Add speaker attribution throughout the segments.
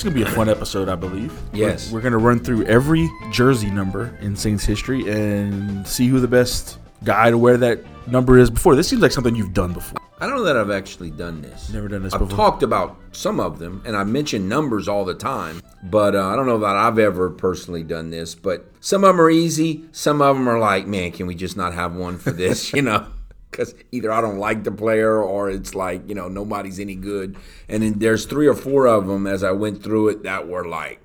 Speaker 1: This is gonna be a fun episode, I believe.
Speaker 2: Yes.
Speaker 1: We're, we're gonna run through every jersey number in Saints history and see who the best guy to wear that number is before. This seems like something you've done before.
Speaker 2: I don't know that I've actually done this.
Speaker 1: Never done this
Speaker 2: I've
Speaker 1: before.
Speaker 2: talked about some of them, and I mention numbers all the time, but uh, I don't know that I've ever personally done this. But some of them are easy. Some of them are like, man, can we just not have one for this? you know, because either I don't like the player or it's like you know nobody's any good. And then there's three or four of them as I went through it that were like,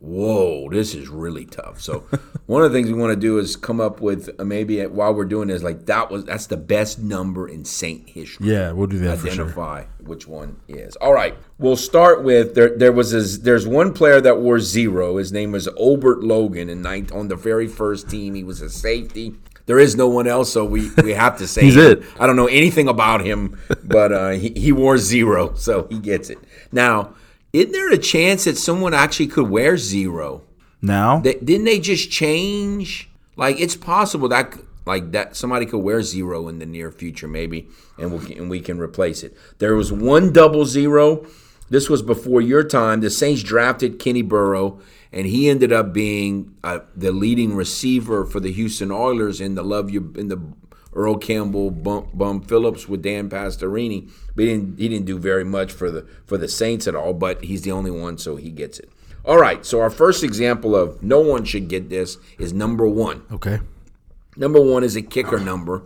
Speaker 2: whoa, this is really tough. So one of the things we want to do is come up with uh, maybe while we're doing this, like that was that's the best number in Saint history
Speaker 1: Yeah, we'll do that for sure.
Speaker 2: identify which one is. All right, we'll start with there. There was a, there's one player that wore zero. His name was Obert Logan, and on the very first team, he was a safety. There is no one else, so we, we have to say
Speaker 1: He's
Speaker 2: him.
Speaker 1: it.
Speaker 2: I don't know anything about him, but uh, he, he wore zero, so he gets it. Now, isn't there a chance that someone actually could wear zero?
Speaker 1: Now,
Speaker 2: They, didn't they just change? Like it's possible that like that somebody could wear zero in the near future, maybe, and we and we can replace it. There was one double zero. This was before your time. The Saints drafted Kenny Burrough, and he ended up being uh, the leading receiver for the Houston Oilers in the love you in the Earl Campbell bum, bum Phillips with Dan Pastorini. But he didn't he didn't do very much for the for the Saints at all. But he's the only one, so he gets it. All right. So our first example of no one should get this is number one.
Speaker 1: okay.
Speaker 2: Number one is a kicker number.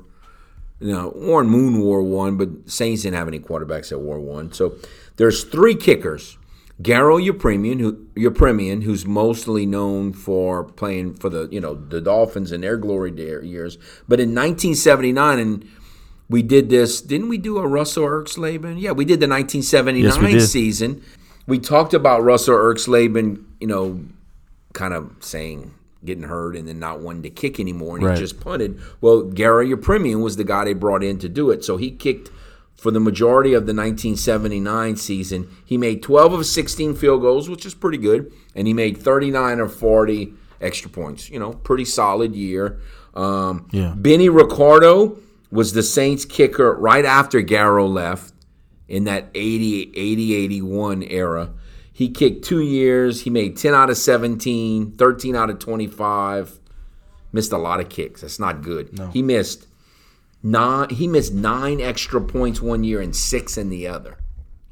Speaker 2: You know, Warren Moon wore one, but Saints didn't have any quarterbacks that wore one. So there's three kickers. Garo Yepremian, who who's mostly known for playing for the you know the Dolphins in their glory years. But in 1979, and we did this, didn't we do a Russell Erxleben? Yeah, we did the 1979
Speaker 1: Yes, we did.
Speaker 2: season. We talked about Russell Erxleben, you know, kind of saying getting hurt and then not wanting to kick anymore, and
Speaker 1: Right.
Speaker 2: he just punted. Well, Gary Yepremian was the guy they brought in to do it, so he kicked for the majority of the 1979 season. He made 12 of 16 field goals, which is pretty good, and he made 39 or 40 extra points. You know, pretty solid year. Um,
Speaker 1: Yeah.
Speaker 2: Benny Ricardo was the Saints kicker right after Garo left in that 80, 80 81 era. He kicked two years. He made 10 out of 17, 13 out of 25. Missed a lot of kicks. That's not good. He missed nine. He missed nine extra points one year and six in the other.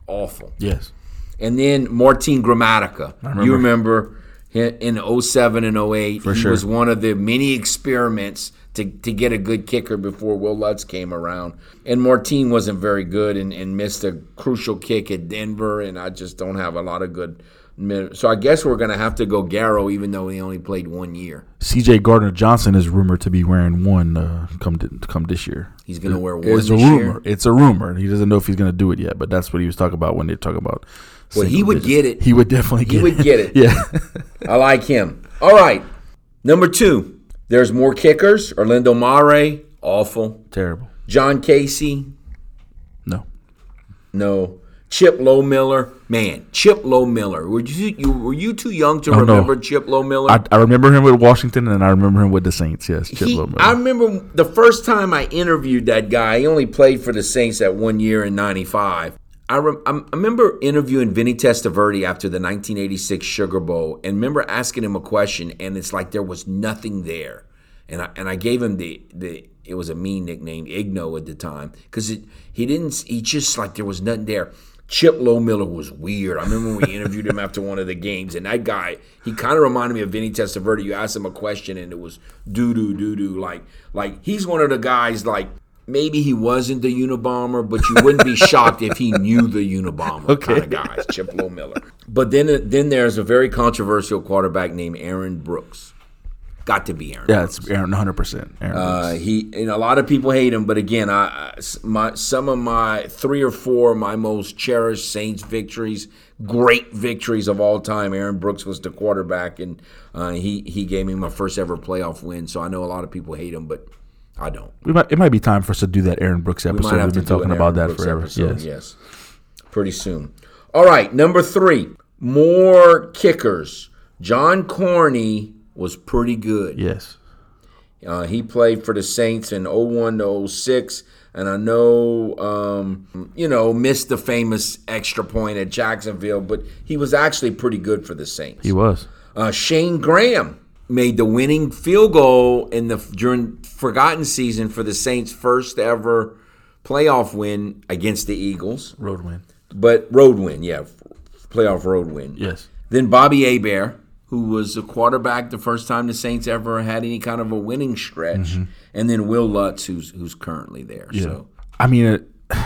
Speaker 2: Awful.
Speaker 1: Yes.
Speaker 2: And then Martin Grammatica. You remember in 07 and 08, he
Speaker 1: sure.
Speaker 2: was one of the many experiments to, to get a good kicker before Will Lutz came around. And Martin wasn't very good and, and missed a crucial kick at Denver, and I just don't have a lot of good. So I guess we're going to have to go Garo, even though he only played one year.
Speaker 1: C.J. Gardner Johnson is rumored to be wearing one uh, come to, come this year.
Speaker 2: He's going to wear one
Speaker 1: It's a rumor.
Speaker 2: year.
Speaker 1: It's a rumor. He doesn't know if he's going to do it yet, but that's what he was talking about when they talk about.
Speaker 2: Well, he would
Speaker 1: digits.
Speaker 2: get it.
Speaker 1: He would definitely get
Speaker 2: He would
Speaker 1: it.
Speaker 2: get it.
Speaker 1: Yeah.
Speaker 2: I like him. All right. Number two, there's more kickers. Olindo Mare, awful.
Speaker 1: Terrible.
Speaker 2: John Kasay,
Speaker 1: No.
Speaker 2: No. Chip Lohmiller, man, Chip Lohmiller. Were you, you were you too young to
Speaker 1: Oh, no.
Speaker 2: remember Chip Lohmiller?
Speaker 1: I, I remember him with Washington, and I remember him with the Saints. Yes, Chip
Speaker 2: He-
Speaker 1: Lowe.
Speaker 2: I remember the first time I interviewed that guy. He only played for the Saints that one year in '95. I, rem- I remember interviewing Vinny Testaverde after the 1986 Sugar Bowl, and remember asking him a question, and it's like there was nothing there, and I and I gave him the the it was a mean nickname Igno at the time because it he didn't he just like there was nothing there. Chip Lohmiller was weird. I remember when we interviewed him after one of the games, and that guy, he kind of reminded me of Vinny Testaverde. You asked him a question, and it was doo doo doo doo. Like, like he's one of the guys. Like maybe he wasn't the Unabomber, but you wouldn't be shocked if he knew the Unabomber kind of guys. Chip Lohmiller. But then, then there's a very controversial quarterback named Aaron Brooks. Got to be Aaron.
Speaker 1: Yeah, it's Aaron, 100. percent Aaron.
Speaker 2: Uh, he and a lot of people hate him, but again, I, my some of my three or four of my most cherished Saints victories, great victories of all time. Aaron Brooks was the quarterback, and uh, he he gave me my first ever playoff win. So I know a lot of people hate him, but I don't.
Speaker 1: we might, it might be time for us to do that Aaron Brooks
Speaker 2: We
Speaker 1: episode.
Speaker 2: might have
Speaker 1: been talking about that
Speaker 2: Brooks
Speaker 1: forever.
Speaker 2: episode,
Speaker 1: yes.
Speaker 2: yes, pretty soon. All right, number three, more kickers. John Carney was pretty good.
Speaker 1: Yes.
Speaker 2: Uh, he played for the Saints in 01 to 06. and I know um, you know missed the famous extra point at Jacksonville, but he was actually pretty good for the Saints.
Speaker 1: He was.
Speaker 2: Uh, Shane Graham made the winning field goal in the during forgotten season for the Saints' first ever playoff win against the Eagles,
Speaker 1: Road win.
Speaker 2: but road win, yeah, playoff road win.
Speaker 1: Yes.
Speaker 2: Then Bobby Hebert, who was a quarterback the first time the Saints ever had any kind of a winning stretch, mm-hmm. and then Will Lutz, who's who's currently there. So
Speaker 1: I mean, uh, it,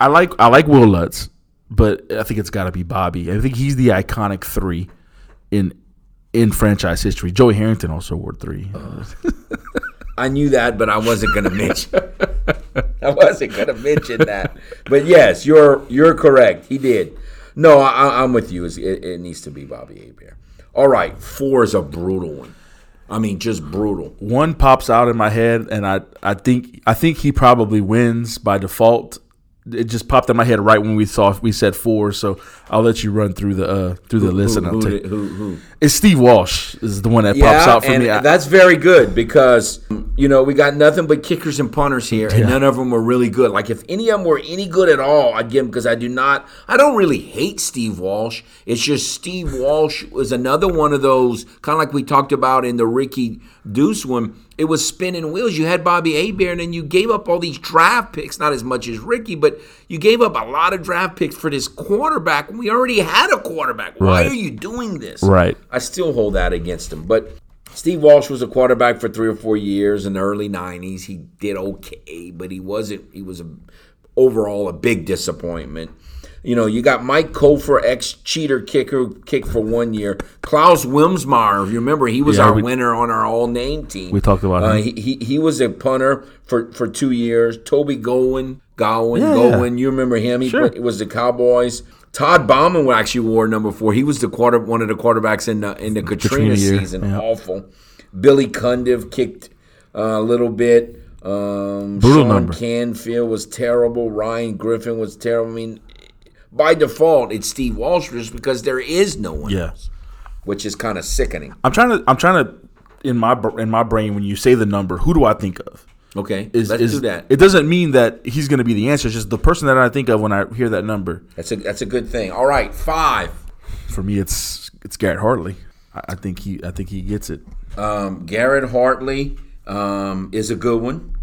Speaker 1: I like I like Will Lutz, but I think it's got to be Bobby. I think he's the iconic three in in franchise history. Joey Harrington also wore three.
Speaker 2: Uh, I knew that, but I wasn't going to mention. I wasn't going to mention that. But yes, you're you're correct. He did. No, I, I'm with you. It, it needs to be Bobby Hebert. All right, four is a brutal one. I mean, just brutal.
Speaker 1: One pops out in my head, and I I think I think he probably wins by default. It just popped in my head right when we saw we said four, so I'll let you run through the uh, through the list, and I'll
Speaker 2: who,
Speaker 1: take.
Speaker 2: who, who?
Speaker 1: It's Steve Walsh is the one that pops out for me. I-
Speaker 2: that's very good because you know we got nothing but kickers and punters here, and none of them were really good. Like if any of them were any good at all, I'd give them because I do not. I don't really hate Steve Walsh. It's just Steve Walsh was another one of those kind of like we talked about in the Ricky Deuce one. It was spinning wheels. You had Bobby Hebert, and then you gave up all these draft picks. Not as much as Ricky, but you gave up a lot of draft picks for this quarterback. We already had a quarterback. Why
Speaker 1: Right.
Speaker 2: are you doing this?
Speaker 1: Right.
Speaker 2: I still hold that against him. But Steve Walsh was a quarterback for three or four years in the early '90s. He did okay, but he wasn't. He was a, overall a big disappointment. You know, you got Mike Cofer, ex cheater kicker, kick for one year. Klaus Wilmsmeyer, if you remember, he was
Speaker 1: Yeah,
Speaker 2: our
Speaker 1: we-
Speaker 2: winner on our all name team.
Speaker 1: We talked about
Speaker 2: uh,
Speaker 1: him.
Speaker 2: He, he he was a punter for, for two years. Toby Gowin, Gowin,
Speaker 1: Yeah,
Speaker 2: Gowin. You remember him? He
Speaker 1: Sure.
Speaker 2: it was the Cowboys. Todd Bouman actually wore number four. He was the quarter one of the quarterbacks in the in the Katrina,
Speaker 1: Katrina
Speaker 2: season.
Speaker 1: yeah.
Speaker 2: Awful. Billy Cundiff kicked uh, a little bit. Um,
Speaker 1: Brutal
Speaker 2: Sean
Speaker 1: number.
Speaker 2: Canfield was terrible. Ryan Griffin was terrible. I mean, by default, it's Steve Walsh just because there is no one
Speaker 1: Yeah.
Speaker 2: else, which is kind of sickening.
Speaker 1: I'm trying to I'm trying to in my in my brain when you say the number, who do I think of?
Speaker 2: Okay,
Speaker 1: Is,
Speaker 2: let's
Speaker 1: is-
Speaker 2: do that.
Speaker 1: It doesn't mean that he's going to be the answer. It's just the person that I think of when I hear that number.
Speaker 2: That's a that's a good thing. All right, five.
Speaker 1: For me, it's it's Garrett Hartley. I, I think he I think he gets it.
Speaker 2: Um, Garrett Hartley um, is a good one.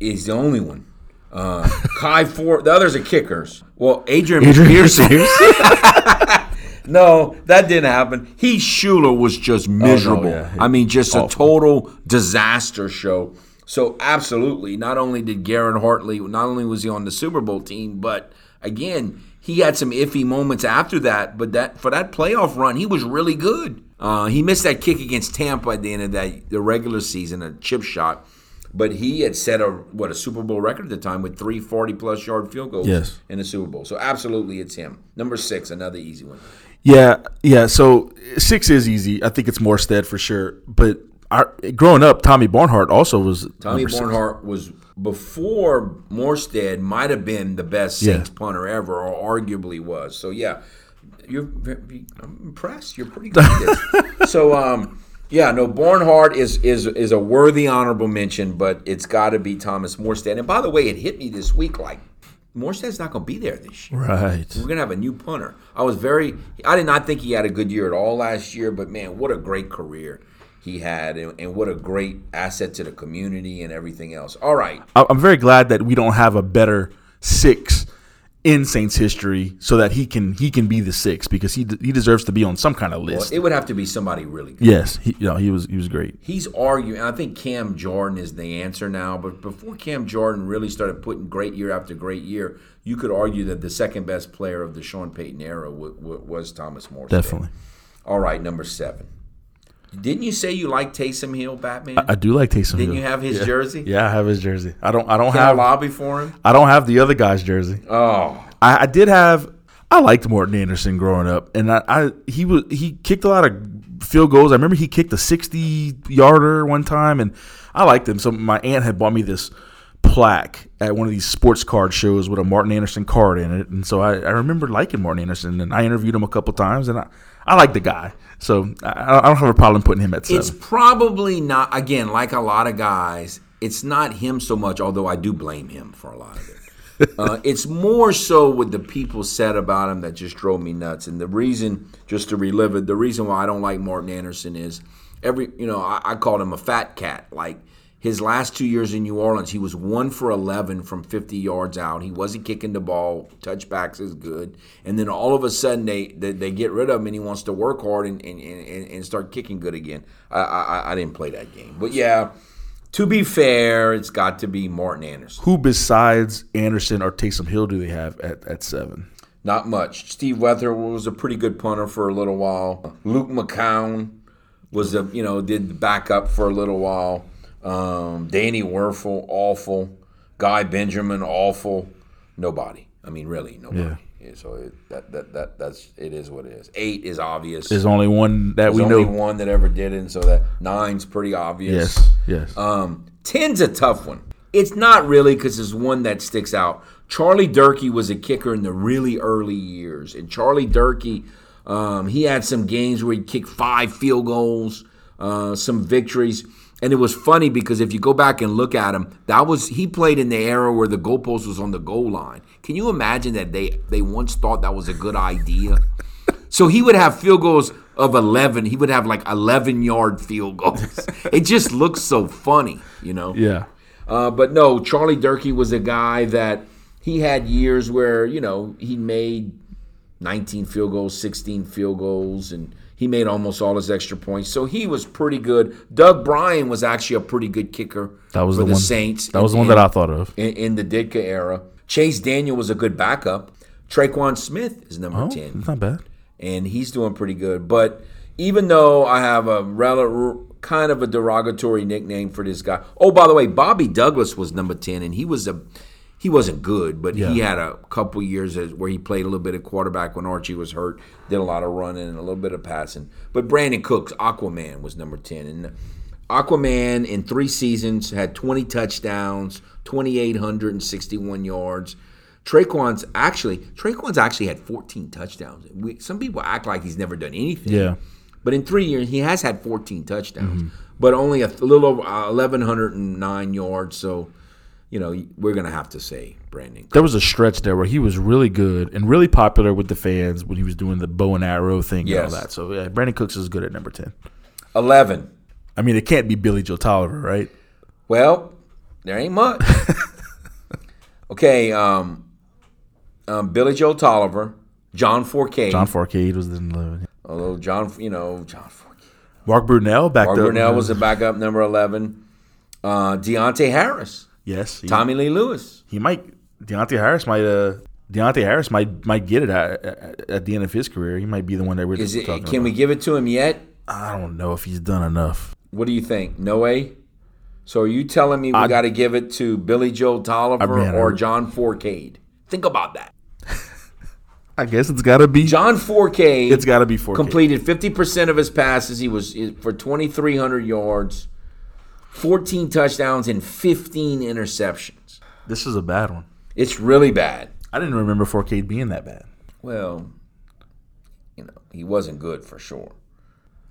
Speaker 2: Is the only one. Uh, Kai Ford. The others are kickers. Well, Adrian, Pearson. No, that didn't happen. He Schuler was just miserable.
Speaker 1: yeah.
Speaker 2: I mean, just a total disaster show. So absolutely, not only did Garrett Hartley, not only was he on the Super Bowl team, but again, he had some iffy moments after that. But that for that playoff run, he was really good. Uh, he missed that kick against Tampa at the end of that the regular season, a chip shot. But he had set a what a Super Bowl record at the time with three forty plus yard field goals
Speaker 1: Yes.
Speaker 2: in the Super Bowl. So absolutely, it's him. Number six, another easy one.
Speaker 1: Yeah, yeah. So six is easy. I think it's Morstead for sure. But our, growing up, Tommy Barnhart also was
Speaker 2: Tommy
Speaker 1: number six.
Speaker 2: Barnhart was before Morstead might have been the best
Speaker 1: Yeah.
Speaker 2: Saints punter ever, or arguably was. So yeah, you're I'm impressed. You're pretty good at this. so um, yeah, no, Barnhart is is is a worthy honorable mention, but it's got to be Thomas Morstead. And by the way, it hit me this week like Morstead's not going to be there this year.
Speaker 1: Right.
Speaker 2: We're gonna have a new punter. I was very. I did not think he had a good year at all last year, but man, what a great career he had, and, and what a great asset to the community and everything else. All right,
Speaker 1: I'm very glad that we don't have a better six in Saints history, so that he can he can be the six because he he deserves to be on some kind of
Speaker 2: well,
Speaker 1: list.
Speaker 2: it would have to be somebody really good.
Speaker 1: yes, he, you know, he was he was great.
Speaker 2: He's arguing. I think Cam Jordan is the answer now, but before Cam Jordan really started putting great year after great year, you could argue that the second best player of the Sean Payton era w- w- was Thomas Morstead.
Speaker 1: Definitely,
Speaker 2: All right, number seven. Didn't you say you like Taysom Hill, Batman?
Speaker 1: I do like Taysom.
Speaker 2: Didn't
Speaker 1: Hill.
Speaker 2: you have his
Speaker 1: yeah.
Speaker 2: jersey?
Speaker 1: Yeah, I have his jersey. I don't I don't
Speaker 2: Can I
Speaker 1: have
Speaker 2: lobby for him?
Speaker 1: I don't have the other guy's jersey.
Speaker 2: Oh,
Speaker 1: I, I did have. I liked Morten Andersen growing up, and I, I he was he kicked a lot of field goals. I remember he kicked a sixty yarder one time, and I liked him. So my aunt had bought me this plaque at one of these sports card shows with a Martin Anderson card in it, and so I, I remember liking Martin Anderson, and I interviewed him a couple times, and I I like the guy, so I, I don't have a problem putting him at seven.
Speaker 2: it's probably not. Again, like a lot of guys, it's not him so much, although I do blame him for a lot of it. uh, it's more so what the people said about him that just drove me nuts. And the reason, just to relive it, the reason why I don't like Martin Anderson is every, you know, I, I called him a fat cat. Like his last two years in New Orleans, he was one for 11 from 50 yards out. He wasn't kicking the ball. Touchbacks is good. And then all of a sudden, they they, they get rid of him and he wants to work hard and, and, and, and start kicking good again. I, I, I didn't play that game. But yeah, to be fair, it's got to be Morten Andersen.
Speaker 1: Who besides Andersen or Taysom Hill do they have at, at seven?
Speaker 2: Not much. Steve Weather was a pretty good punter for a little while. Luke McCown was a you know did the backup for a little while. Um, Danny Wuerffel, awful. Guy Benjamin, awful. Nobody. I mean, really, nobody.
Speaker 1: Yeah.
Speaker 2: Yeah, so it, that, that that that's it is what it is. Eight is obvious.
Speaker 1: There's only one that
Speaker 2: There's
Speaker 1: we
Speaker 2: only
Speaker 1: know.
Speaker 2: one that ever did it, and so that nine's pretty obvious.
Speaker 1: Yes, yes.
Speaker 2: Um, ten's a tough one. It's not really because there's one that sticks out. Charlie Durkee was a kicker in the really early years, and Charlie Durkee, um, he had some games where he kicked five field goals, uh, some victories, and it was funny because if you go back and look at him, that was he played in the era where the goalpost was on the goal line. Can you imagine that they they once thought that was a good idea? So he would have field goals of 11. He would have like 11 yard field goals. it just looks so funny, you know?
Speaker 1: yeah.
Speaker 2: Uh, but no, Charlie Durkee was a guy that he had years where, you know, he made 19 field goals, 16 field goals, and he made almost all his extra points. So he was pretty good. Doug Brien was actually a pretty good kicker
Speaker 1: That was
Speaker 2: for
Speaker 1: the
Speaker 2: the,
Speaker 1: one.
Speaker 2: Saints.
Speaker 1: That was the one that I thought of.
Speaker 2: in, in the Ditka era. Chase Daniel was a good backup. Tre'Quan Smith is number
Speaker 1: Oh,
Speaker 2: 10
Speaker 1: it's not bad.
Speaker 2: and he's doing pretty good. But even though I have a rel- kind of a derogatory nickname for this guy. Oh, by the way, Bobby Douglas was number ten, and he was a he wasn't good, but he had a couple years where he played a little bit of quarterback when Archie was hurt. Did a lot of running and a little bit of passing. But Brandin Cooks, Aquaman, was number ten, and Aquaman in three seasons had 20 touchdowns, 2,861 yards. Tre'Quan's actually Tre'Quan's actually had 14 touchdowns. We, some people act like he's never done anything.
Speaker 1: Yeah.
Speaker 2: But in three years, he has had 14 touchdowns, but only a, little over uh, 1,109 yards. So, you know, we're going to have to say Brandin. Cooks.
Speaker 1: There was a stretch there where he was really good and really popular with the fans when he was doing the bow and arrow thing
Speaker 2: Yes.
Speaker 1: and all that. So yeah, Brandin Cooks is good at number ten.
Speaker 2: 11.
Speaker 1: I mean, it can't be Billy Joe Tolliver, right?
Speaker 2: Well, there ain't much. okay, um, um, Billy Joe Tolliver, John Fourcade.
Speaker 1: John Fourcade was in eleven.
Speaker 2: although John, you know, John Fourcade.
Speaker 1: Mark Brunell back
Speaker 2: Mark
Speaker 1: up.
Speaker 2: Brunell was the backup number 11. Uh, Deonte Harris,
Speaker 1: yes. He,
Speaker 2: Tommy Lee Lewis.
Speaker 1: he might. Deonte Harris might. Uh, Deonte Harris might might get it at, at, at the end of his career. He might be the one that we're
Speaker 2: Is it,
Speaker 1: talking
Speaker 2: can we give it to him yet?
Speaker 1: I don't know if he's done enough.
Speaker 2: What do you think? No way? So are you telling me we got to give it to Billy Joe Tolliver
Speaker 1: I mean,
Speaker 2: or John Fourcade? Think about that.
Speaker 1: I guess it's got to be.
Speaker 2: John Fourcade
Speaker 1: It's got to be Fourcade.
Speaker 2: completed 50% of his passes. He was for 2,300 yards, 14 touchdowns, and 15 interceptions.
Speaker 1: This is a bad one.
Speaker 2: It's really bad.
Speaker 1: I didn't remember Fourcade being that bad.
Speaker 2: Well, you know, he wasn't good for sure.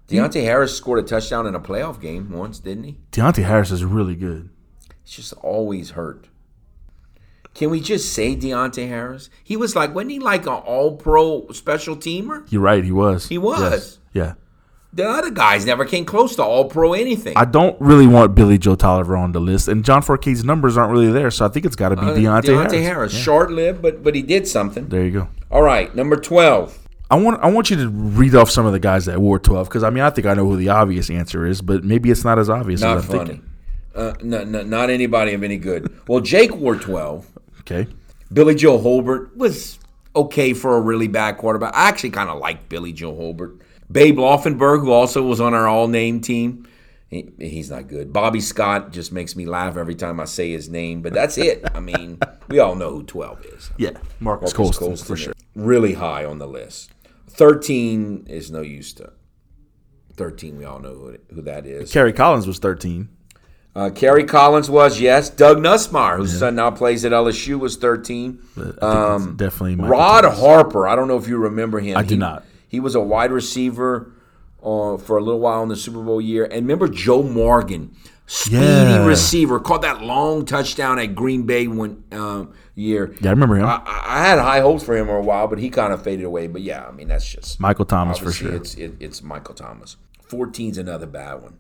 Speaker 2: Deonte Harris scored a touchdown in a playoff game once, didn't he?
Speaker 1: Deonte Harris is really good.
Speaker 2: He's just always hurt. Can we just say Deonte Harris? He was like, wasn't he like an all pro special teamer?
Speaker 1: You're right. He was.
Speaker 2: He was.
Speaker 1: Yes. Yeah.
Speaker 2: The other guys never came close to all pro anything.
Speaker 1: I don't really want Billy Joe Tolliver on the list, and John Fourcade's numbers aren't really there, so I think it's got to be
Speaker 2: Uh,
Speaker 1: Deonte, Harris. Yeah.
Speaker 2: Short lived, but but he did something.
Speaker 1: There you go.
Speaker 2: All right, number 12.
Speaker 1: I want I want you to read off some of the guys that wore 12 because I mean I think I know who the obvious answer is, but maybe it's not as obvious
Speaker 2: Not
Speaker 1: as I'm
Speaker 2: funny.
Speaker 1: thinking.
Speaker 2: Uh, no, no, not anybody of any good. Well, Jake wore 12.
Speaker 1: Okay.
Speaker 2: Billy Joe Hobert was okay for a really bad quarterback. I actually kind of like Billy Joe Hobert. Babe Laufenberg, who also was on our all name team, he, he's not good. Bobby Scott just makes me laugh every time I say his name, but that's it. I mean, we all know who 12 is.
Speaker 1: Yeah, Marques,
Speaker 2: Marques
Speaker 1: Colston,
Speaker 2: Colston
Speaker 1: for sure.
Speaker 2: Really high on the list. 13 is no use to. 13, we all know who, who that is.
Speaker 1: Kerry Collins was 13.
Speaker 2: Uh, Kerry Collins was, yes. Doug Nussmeier, whose son now plays at LSU, was 13.
Speaker 1: But I think it's definitely Michael
Speaker 2: Rod
Speaker 1: Thomas.
Speaker 2: Harper, I don't know if you remember him.
Speaker 1: I do not.
Speaker 2: He was a wide receiver uh, for a little while in the Super Bowl year. And remember Joe Morgan. Speedy
Speaker 1: Yeah.
Speaker 2: receiver. Caught that long touchdown at Green Bay one um, year.
Speaker 1: Yeah, I remember him.
Speaker 2: I, I had high hopes for him for a while, but he kind of faded away. But yeah, I mean that's just
Speaker 1: Michael Thomas for sure.
Speaker 2: It's it, it's Michael Thomas. 14's another bad one.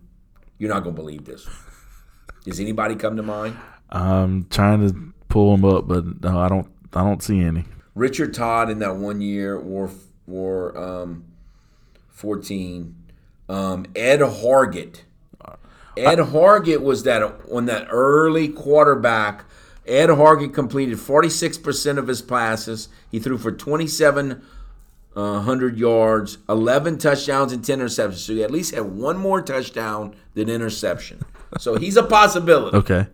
Speaker 2: You're not gonna believe this. Does anybody come to mind?
Speaker 1: I'm trying to pull him up, but no, I don't. I don't see any.
Speaker 2: Richard Todd in that one year wore wore um, 14. Um, Edd Hargett. Edd Hargett was that on that early quarterback. Edd Hargett completed 46% of his passes. He threw for 2,700 yards, 11 touchdowns, and 10 interceptions. So he at least had one more touchdown than interception. So he's a possibility.
Speaker 1: Okay.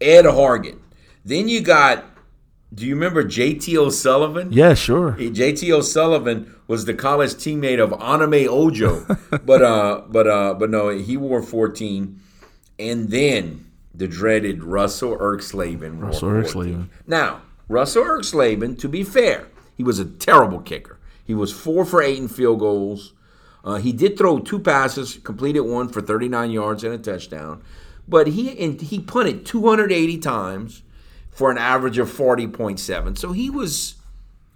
Speaker 2: Edd Hargett. Then you got, do you remember JT O'Sullivan?
Speaker 1: Yeah, sure.
Speaker 2: JT O'Sullivan was the college teammate of Anime Ojo, but uh, but uh, but no, he wore 14, and then the dreaded Russell wore
Speaker 1: Russell
Speaker 2: 14.
Speaker 1: Erxleben.
Speaker 2: Now Russell Erxleben, to be fair, he was a terrible kicker. He was four for eight in field goals. Uh, he did throw two passes, completed one for 39 yards and a touchdown, but he and he punted 280 times for an average of 40.7. So he was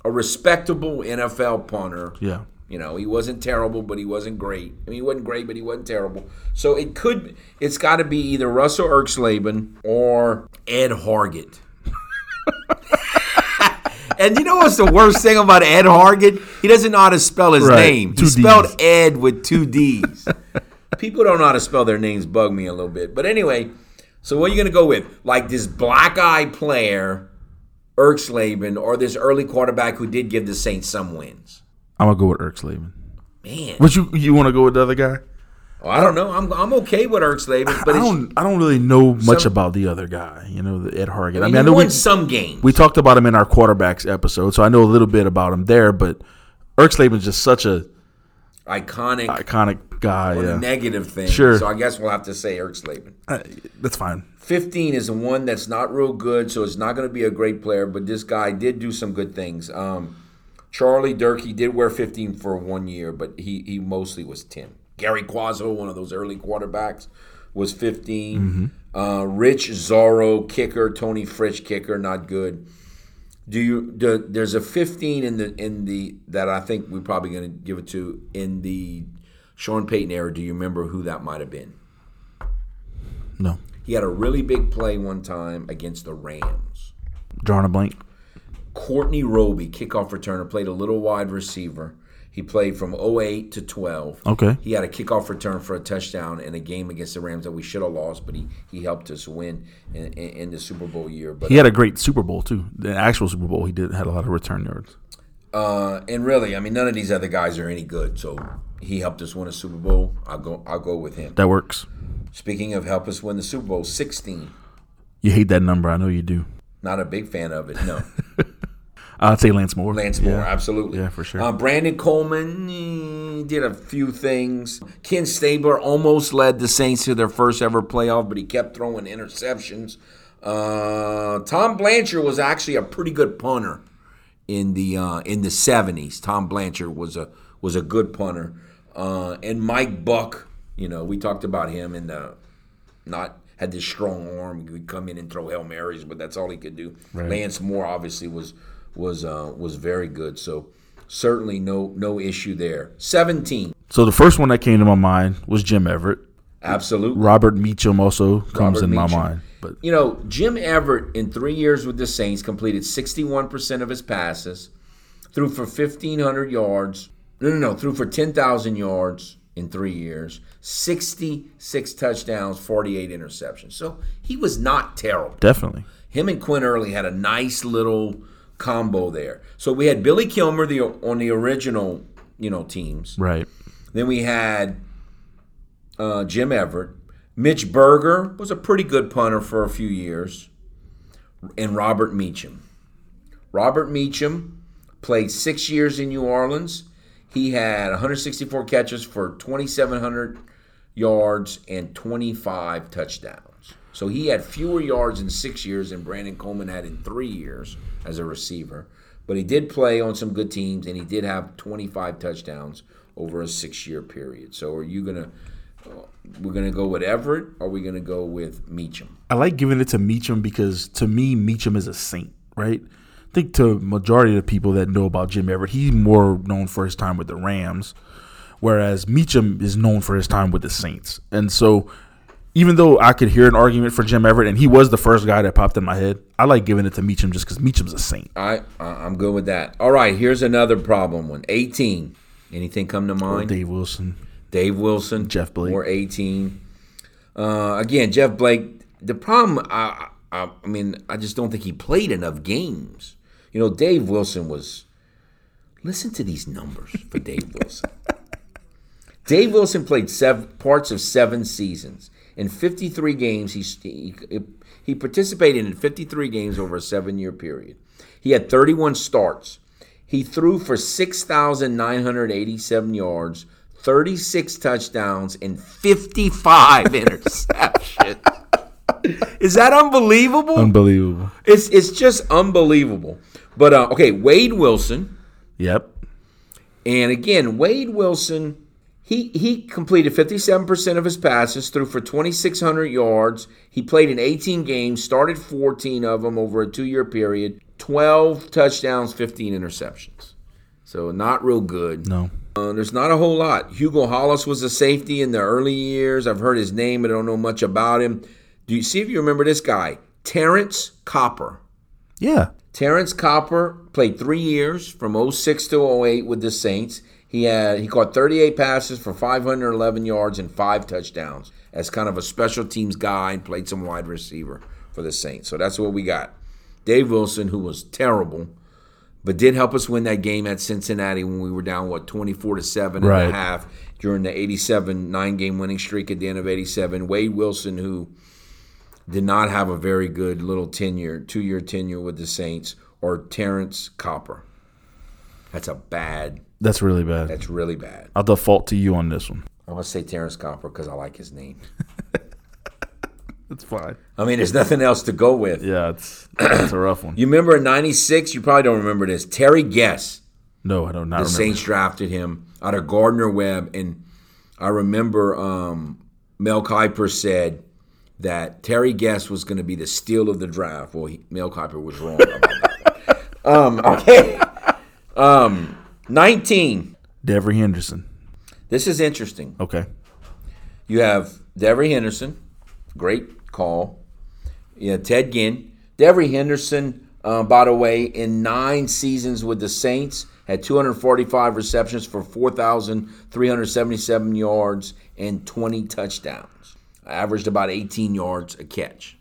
Speaker 2: a respectable NFL punter.
Speaker 1: Yeah.
Speaker 2: You know, he wasn't terrible, but he wasn't great. I mean, he wasn't great, but he wasn't terrible. So it could, it's got to be either Russell Erxleben or Edd Hargett. and you know what's the worst thing about Edd Hargett? He doesn't know how to spell his
Speaker 1: Right,
Speaker 2: name.
Speaker 1: two
Speaker 2: He spelled
Speaker 1: Ds.
Speaker 2: Ed with two D's. People don't know how to spell their names, bug me a little bit. But anyway, so what are you going to go with? Like this black eye player, Erxleben, or this early quarterback who did give the Saints some wins?
Speaker 1: I'm gonna go with Erxleben.
Speaker 2: Man,
Speaker 1: Would you you want to go with the other guy?
Speaker 2: Oh, I don't know. I'm, I'm okay with Erxleben, but
Speaker 1: I don't. I don't really know much
Speaker 2: Some-
Speaker 1: about the other guy. You know, the Edd Hargett. I
Speaker 2: I
Speaker 1: mean,
Speaker 2: mean,
Speaker 1: I
Speaker 2: he
Speaker 1: know
Speaker 2: won
Speaker 1: we
Speaker 2: some games.
Speaker 1: we talked about him in our quarterbacks episode, so I know a little bit about him there. But Erxleben's just such a
Speaker 2: iconic
Speaker 1: iconic guy.
Speaker 2: on
Speaker 1: Yeah,
Speaker 2: a negative thing.
Speaker 1: Sure.
Speaker 2: So I guess we'll have to say Erxleben.
Speaker 1: Uh, that's fine.
Speaker 2: 15 is the one that's not real good, so it's not going to be a great player, but this guy did do some good things. Um, Charlie Durkee did wear 15 for one year, but he, he mostly was 10. Gary Cuozzo, one of those early quarterbacks, was 15. Uh, Rich Szaro, kicker. Tony Fritsch, kicker, not good. Do you? Do, there's a 15 in the in the that I think we're probably going to give it to in the Sean Payton era. Do you remember who that might have been?
Speaker 1: No,
Speaker 2: He had a really big play one time against the Rams.
Speaker 1: drawing a blank.
Speaker 2: Courtney Roby, kickoff returner, played a little wide receiver. He played from 08 to 12.
Speaker 1: Okay.
Speaker 2: He had a kickoff return for a touchdown in a game against the Rams that we should have lost, but he, he helped us win in, in, in the Super Bowl year. But
Speaker 1: He had uh, a great Super Bowl too. The actual Super Bowl, he did had a lot of return yards.
Speaker 2: Uh, and really, I mean, none of these other guys are any good. So he helped us win a Super Bowl. I'll go. I'll go with him.
Speaker 1: That works.
Speaker 2: Speaking of help us win the Super Bowl, 16.
Speaker 1: You hate that number, I know you do.
Speaker 2: Not a big fan of it. No.
Speaker 1: I'd say Lance Moore.
Speaker 2: Lance Moore,
Speaker 1: Yeah.
Speaker 2: absolutely.
Speaker 1: Yeah, for sure.
Speaker 2: Uh, Brandon Coleman eh, did a few things. Ken Stabler almost led the Saints to their first ever playoff, but he kept throwing interceptions. Uh, Tom Blanchard was actually a pretty good punter in the uh, in the seventies. Tom Blanchard was a was a good punter, uh, and Mike Buck. You know, we talked about him and the not had this strong arm. He would come in and throw hail marys, but that's all he could do. Lance Moore obviously was was uh, was very good. So certainly no no issue there. Seventeen,
Speaker 1: So the first one that came to my mind was Jim Everett.
Speaker 2: absolutely.
Speaker 1: Robert Meacham also comes
Speaker 2: Robert
Speaker 1: in my mind. But
Speaker 2: You know, Jim Everett in three years with the Saints completed sixty one percent of his passes, threw for fifteen hundred yards. No, no, no, threw for ten thousand yards in three years. Sixty six touchdowns, forty eight interceptions. So he was not terrible.
Speaker 1: definitely.
Speaker 2: him and Quinn Early had a nice little combo there. So we had Billy Kilmer the, on the original, you know, teams.
Speaker 1: Right.
Speaker 2: Then we had uh, Jim Everett. Mitch Berger was a pretty good punter for a few years, and Robert Meacham. Robert Meacham played six years in New Orleans. He had 164 catches for 2,700 yards and 25 touchdowns. So he had fewer yards in six years than Brandon Coleman had in three years as a receiver. But he did play on some good teams, and he did have 25 touchdowns over a six-year period. So are you gonna We're gonna go with Everett, or we gonna go with Meacham?
Speaker 1: I like giving it to Meacham because to me, Meacham is a saint, right? I think to majority of the people that know about Jim Everett, he's more known for his time with the Rams, whereas Meacham is known for his time with the Saints. And so, even though I could hear an argument for Jim Everett, and he was the first guy that popped in my head, I like giving it to Meacham just because Meacham's a saint.
Speaker 2: I I'm good with that. All right, here's another problem one. 18. Anything come to mind?
Speaker 1: Dave Wilson.
Speaker 2: Dave Wilson,
Speaker 1: Jeff Blake.
Speaker 2: or 18. Uh, again, Jeff Blake. The problem, I, I, I mean, I just don't think he played enough games. You know, Dave Wilson was. Listen to these numbers for Dave Wilson. Dave Wilson played seven parts of seven seasons. In 53 games, he, he, he participated in 53 games over a seven year period. He had 31 starts. He threw for 6,987 yards, 36 touchdowns, and 55 interceptions. Is that unbelievable?
Speaker 1: Unbelievable.
Speaker 2: It's it's just unbelievable. But uh, okay, Wade Wilson,
Speaker 1: Yep.
Speaker 2: and again, Wade Wilson, he he completed 57% of his passes, threw for 2,600 yards. He played in 18 games, started 14 of them over a two-year period, 12 touchdowns, 15 interceptions. So not real good.
Speaker 1: No.
Speaker 2: Uh, there's not a whole lot. Hugo Hollis was a safety in the early years. I've heard his name, but I don't know much about him. Do you see if you remember this guy? Terrance Copper.
Speaker 1: Yeah.
Speaker 2: Terrance Copper played three years from 06 to 08 with the Saints. He had he caught 38 passes for 511 yards and five touchdowns as kind of a special teams guy and played some wide receiver for the Saints. So that's what we got. Dave Wilson, who was terrible, but did help us win that game at Cincinnati when we were down what 24 to seven and
Speaker 1: Right.
Speaker 2: a half during the 87 nine game winning streak at the end of 87. Wade Wilson, who did not have a very good little tenure, two year tenure with the Saints, or Terrance Copper. That's a bad.
Speaker 1: That's really bad.
Speaker 2: That's really bad.
Speaker 1: I'll default to you on this one.
Speaker 2: I'm gonna say Terrance Copper because I like his name.
Speaker 1: That's fine.
Speaker 2: I mean, there's nothing else to go with.
Speaker 1: Yeah, it's it's a rough one.
Speaker 2: You remember in '96? You probably don't remember this. Terry Guess,
Speaker 1: No, I don't not
Speaker 2: the
Speaker 1: remember.
Speaker 2: Saints drafted him out of Gardner Webb, and I remember um, Mel Kiper said that Terry Guess was going to be the steal of the draft. Well, he, Mel Kiper was wrong about that. um, okay. Um, 19.
Speaker 1: Devery Henderson.
Speaker 2: This is interesting.
Speaker 1: Okay.
Speaker 2: You have Devery Henderson, great call. Yeah, Ted Ginn. Devery Henderson, uh, by the way, in nine seasons with the Saints, had 245 receptions for 4,377 yards and 20 touchdowns. Averaged about 18 yards a catch.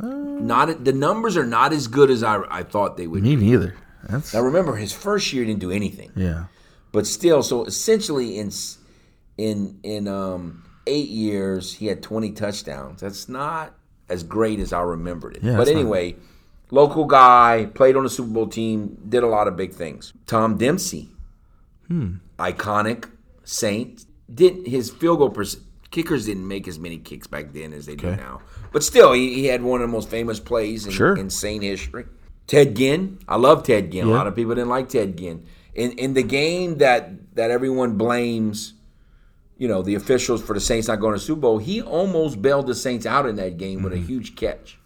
Speaker 2: Not the numbers are not as good as I, I thought they would. Be.
Speaker 1: Me neither. That's
Speaker 2: Now remember, his first year didn't do anything
Speaker 1: yeah.
Speaker 2: but still so essentially in in in um eight years he had 20 touchdowns. That's not as great as i remembered it.
Speaker 1: Yeah,
Speaker 2: but
Speaker 1: it's not.
Speaker 2: anyway local guy played on the super bowl team did a lot of big things. Tom dempsey hmm. iconic saint. Did his field goal pers- kickers didn't make as many kicks back then as they do now. But still he, he had one of the most famous plays in,
Speaker 1: Sure.
Speaker 2: in saint history. Ted ginn. I love ted ginn. A lot of people didn't like ted ginn. In in the game that that everyone blames you know the officials for the saints not going to super bowl he almost bailed the saints out in that game with a mm-hmm. huge catch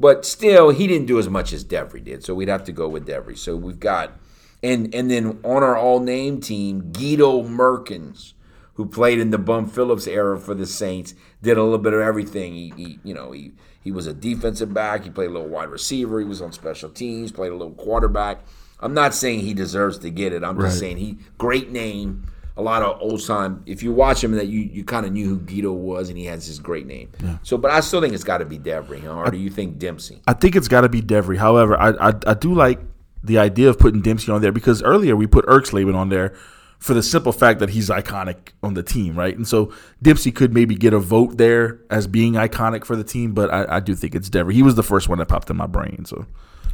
Speaker 2: but still, he didn't do as much as Devery did, so we'd have to go with Devery. So we've got, and and then on our all name team, Guido Merkens, who played in the Bum Phillips era for the Saints, did a little bit of everything. He, he you know, he he was a defensive back. He played a little wide receiver. He was on special teams. Played a little quarterback. I'm not saying he deserves to get it. I'm just saying he great name. A lot of old time. If you watch him, that you, you kind of knew who Guido was, and he has his great name. So, but I still think it's got to be Devery, huh? or do you think Dempsey?
Speaker 1: I think it's got to be Devery. However, I, I I do like the idea of putting Dempsey on there because earlier we put Erxleben on there for the simple fact that he's iconic on the team, right? And so Dempsey could maybe get a vote there as being iconic for the team, but I, I do think it's Devery. He was the first one that popped in my brain, so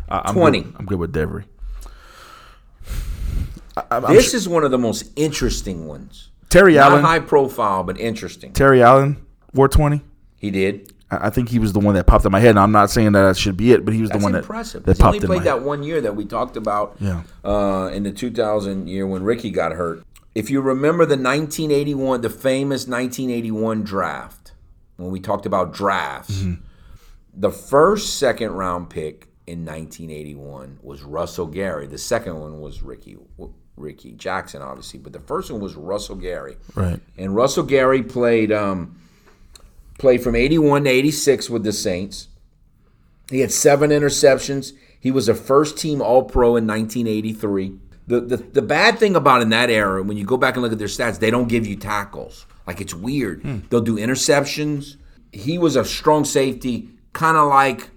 Speaker 1: I, I'm
Speaker 2: 20.
Speaker 1: Good, I'm good with Devery. I,
Speaker 2: This
Speaker 1: sure-
Speaker 2: is one of the most interesting ones.
Speaker 1: Terry
Speaker 2: Not
Speaker 1: Allen.
Speaker 2: high profile, but interesting.
Speaker 1: Terry Allen wore twenty.
Speaker 2: He did.
Speaker 1: I think he was the one that popped in my head. And I'm not saying that that should be it, but he was
Speaker 2: That's
Speaker 1: the one
Speaker 2: impressive.
Speaker 1: that, that
Speaker 2: He only
Speaker 1: popped in
Speaker 2: played
Speaker 1: my
Speaker 2: that one year that we talked about
Speaker 1: Yeah.
Speaker 2: uh, in the 2000 year when Ricky got hurt. If you remember the 1981, the famous 1981 draft, when we talked about drafts, the first second round pick in 1981 was Russell Gary. The second one was Ricky Ricky Jackson, obviously, but the first one was Russell Gary.
Speaker 1: Right.
Speaker 2: And Russell Gary played um, played from 81 to 86 with the Saints. He had seven interceptions. He was a first team All Pro in 1983. The, the, the bad thing about in that era, when you go back and look at their stats, they don't give you tackles. Like it's weird. They'll do interceptions. He was a strong safety, kind of like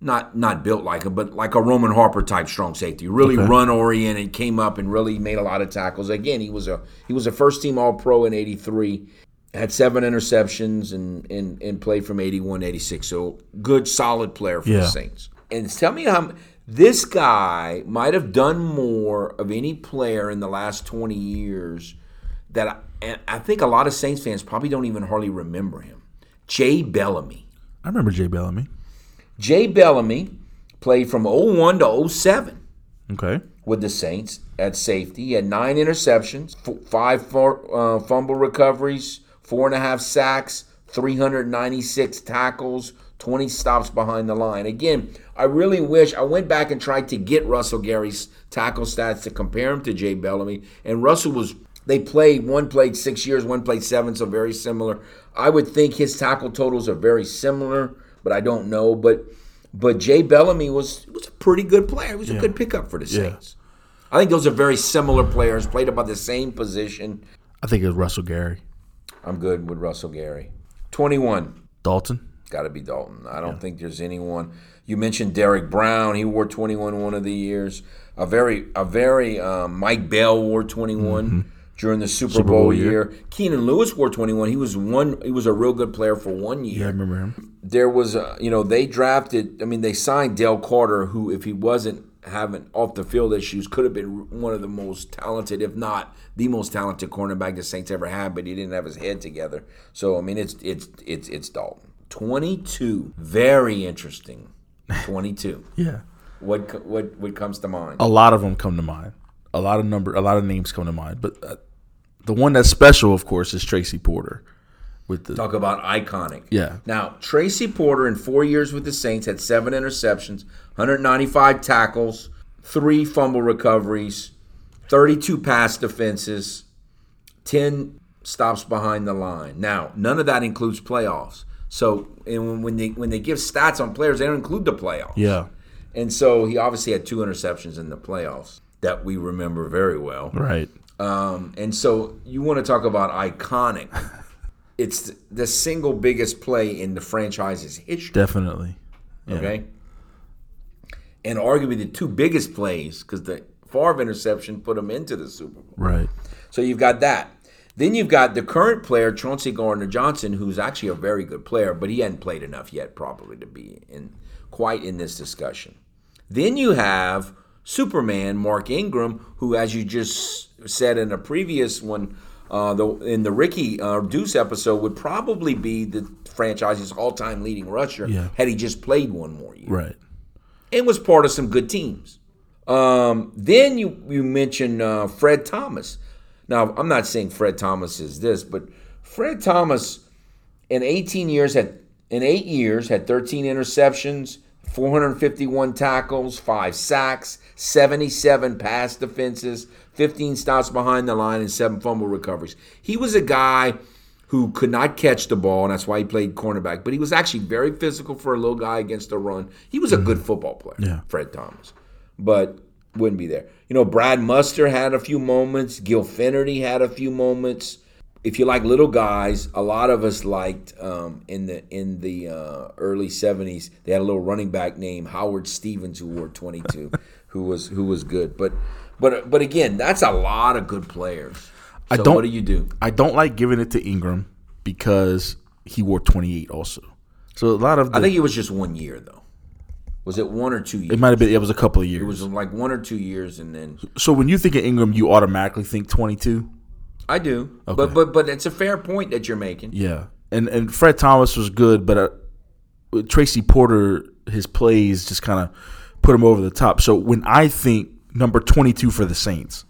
Speaker 2: not not built like him, but like a Roman Harper type strong safety. Really
Speaker 1: Okay.
Speaker 2: run oriented, came up and really made a lot of tackles. Again, he was a he was a first team All Pro in '83. Had seven interceptions and, and and played from '81 '86. So good, solid player for
Speaker 1: Yeah.
Speaker 2: the Saints. And tell me how this guy might have done more of any player in the last 20 years that I, and I think a lot of Saints fans probably don't even hardly remember him. Jay Bellamy.
Speaker 1: I remember Jay Bellamy.
Speaker 2: Jay Bellamy played from 01 to 07
Speaker 1: Okay.
Speaker 2: with the Saints at safety. He had nine interceptions, five uh, fumble recoveries, four and a half sacks, 396 tackles, 20 stops behind the line. Again, I really wish I went back and tried to get Russell Gary's tackle stats to compare him to Jay Bellamy. And Russell was, they played, one played six years, one played seven, so very similar. I would think his tackle totals are very similar, but I don't know. But but Jay Bellamy was was a pretty good player. He was a good pickup for the
Speaker 1: Yeah.
Speaker 2: Saints. I think those are very similar players, played about the same position.
Speaker 1: I think it was Russell Gary.
Speaker 2: I'm good with Russell Gary. 21,
Speaker 1: Dalton.
Speaker 2: got to be Dalton. I don't think there's anyone. You mentioned Derek Brown. He wore 21 one of the years. A very, a very um, Mike Bell wore 21 during the Super, Bowl,
Speaker 1: Bowl
Speaker 2: year.
Speaker 1: year.
Speaker 2: Keenan Lewis wore 21. He was one. He was a real good player for one year
Speaker 1: Yeah, I remember him.
Speaker 2: there was a, you know they drafted i mean they signed dale carter who if he wasn't having off the field issues could have been one of the most talented if not the most talented cornerback the saints ever had but he didn't have his head together so i mean it's it's it's it's dalton 22 very interesting 22
Speaker 1: Yeah.
Speaker 2: what what what comes to mind
Speaker 1: A lot of them come to mind. A lot of number, a lot of names come to mind. But uh, the one that's special, of course, is Tracy Porter. With the
Speaker 2: Talk about iconic.
Speaker 1: Yeah.
Speaker 2: Now, Tracy Porter in four years with the Saints had seven interceptions, 195 tackles, three fumble recoveries, 32 pass defenses, 10 stops behind the line. Now, none of that includes playoffs. So, and when- when they when they give stats on players, they don't include the playoffs.
Speaker 1: yeah,
Speaker 2: And so he obviously had two interceptions in the playoffs that we remember very well.
Speaker 1: right.
Speaker 2: Um, and so you want to talk about iconic. It's the single biggest play in the franchise's history.
Speaker 1: Definitely. Yeah.
Speaker 2: Okay. And arguably the two biggest plays because the Favre interception put them into the Super Bowl.
Speaker 1: Right.
Speaker 2: So you've got that. Then you've got the current player, Chauncey Gardner Johnson, who's actually a very good player, but he hadn't played enough yet, probably, to be in quite in this discussion. Then you have Superman, Mark Ingram, who, as you just said in a previous one, uh, the, in the Ricky uh, Deuce episode, would probably be the franchise's all-time leading rusher
Speaker 1: Yeah.
Speaker 2: had he just played one more year
Speaker 1: Right.
Speaker 2: and was part of some good teams. Um, then you you mentioned uh, Fred Thomas. Now I'm not saying Fred Thomas is this, but Fred Thomas in 18 years had in eight years had 13 interceptions, 451 tackles, five sacks, 77 pass defenses, 15 stops behind the line, and seven fumble recoveries. He was a guy who could not catch the ball, and that's why he played cornerback. But he was actually very physical for a little guy against the run. He was a mm-hmm. good football player,
Speaker 1: Yeah.
Speaker 2: Fred Thomas, but wouldn't be there. You know, Brad Muster had a few moments. Gil Fenerty had a few moments. If you like little guys, a lot of us liked um, in the in the uh, early '70s. They had a little running back named Howard Stevens who wore 22, who was who was good. But but but again, that's a lot of good players.
Speaker 1: I don't-
Speaker 2: What do you do?
Speaker 1: I don't like giving it to Ingram because he wore 28 also. So a lot of the,
Speaker 2: I think it was just one year though. Was it one or two years?
Speaker 1: it might have been it was a couple of years.
Speaker 2: It was like one or two years, and then
Speaker 1: so when you think of Ingram, you automatically think 22.
Speaker 2: I do.
Speaker 1: Okay.
Speaker 2: But but but it's a fair point that you're making.
Speaker 1: Yeah, and and Fred Thomas was good, but uh, Tracy Porter, his plays just kind of put him over the top. So when I think number 22 for the Saints,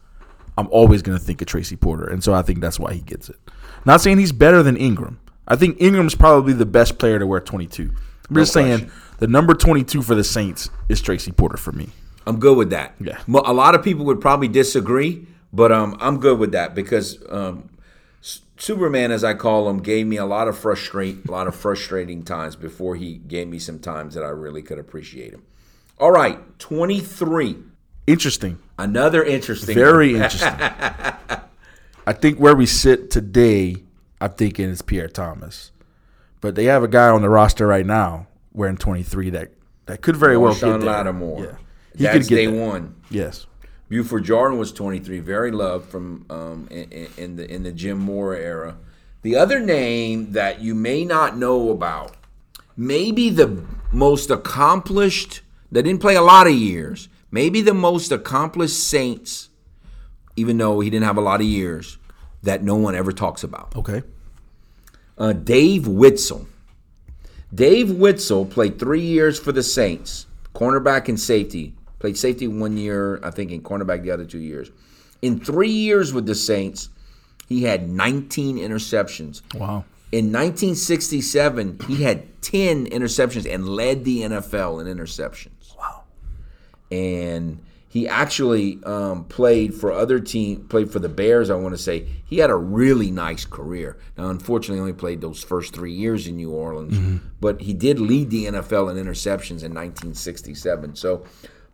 Speaker 1: I'm always going to think of Tracy Porter, and so I think that's why he gets it. Not saying he's better than Ingram. I think Ingram's probably the best player to wear 22. I'm just saying the number 22 for the Saints is Tracy Porter for me.
Speaker 2: I'm good with that.
Speaker 1: Yeah.
Speaker 2: A lot of people would probably disagree, but um, I'm good with that because um, S- Superman, as I call him, gave me a lot of frustrate, a lot of frustrating times before he gave me some times that I really could appreciate him. All right, 23.
Speaker 1: Interesting.
Speaker 2: Another interesting.
Speaker 1: Very interesting. I think where we sit today, I'm thinking it's Pierre Thomas. But they have a guy on the roster right now wearing 23 that, that could very well
Speaker 2: Sean
Speaker 1: get there.
Speaker 2: Lattimore.
Speaker 1: Yeah. He
Speaker 2: That's
Speaker 1: could get
Speaker 2: day
Speaker 1: there.
Speaker 2: one.
Speaker 1: Yes.
Speaker 2: Buford Jordan was 23, very loved from um, in, in- the in the Jim Mora era. The other name that you may not know about, maybe the most accomplished that didn't play a lot of years, maybe the most accomplished Saints, even though he didn't have a lot of years, that no one ever talks about.
Speaker 1: Okay.
Speaker 2: Uh, Dave Whitsell. Dave Whitsell played three years for the Saints, cornerback and safety. Played safety one year, I think, in cornerback the other two years. In three years with the Saints, he had 19 interceptions.
Speaker 1: Wow.
Speaker 2: In 1967, he had 10 interceptions and led the NFL in interceptions.
Speaker 1: Wow.
Speaker 2: And he actually um, played for other team, played for the Bears. I want to say he had a really nice career. Now, unfortunately, only played those first three years in New Orleans, but he did lead the NFL in interceptions in 1967. So,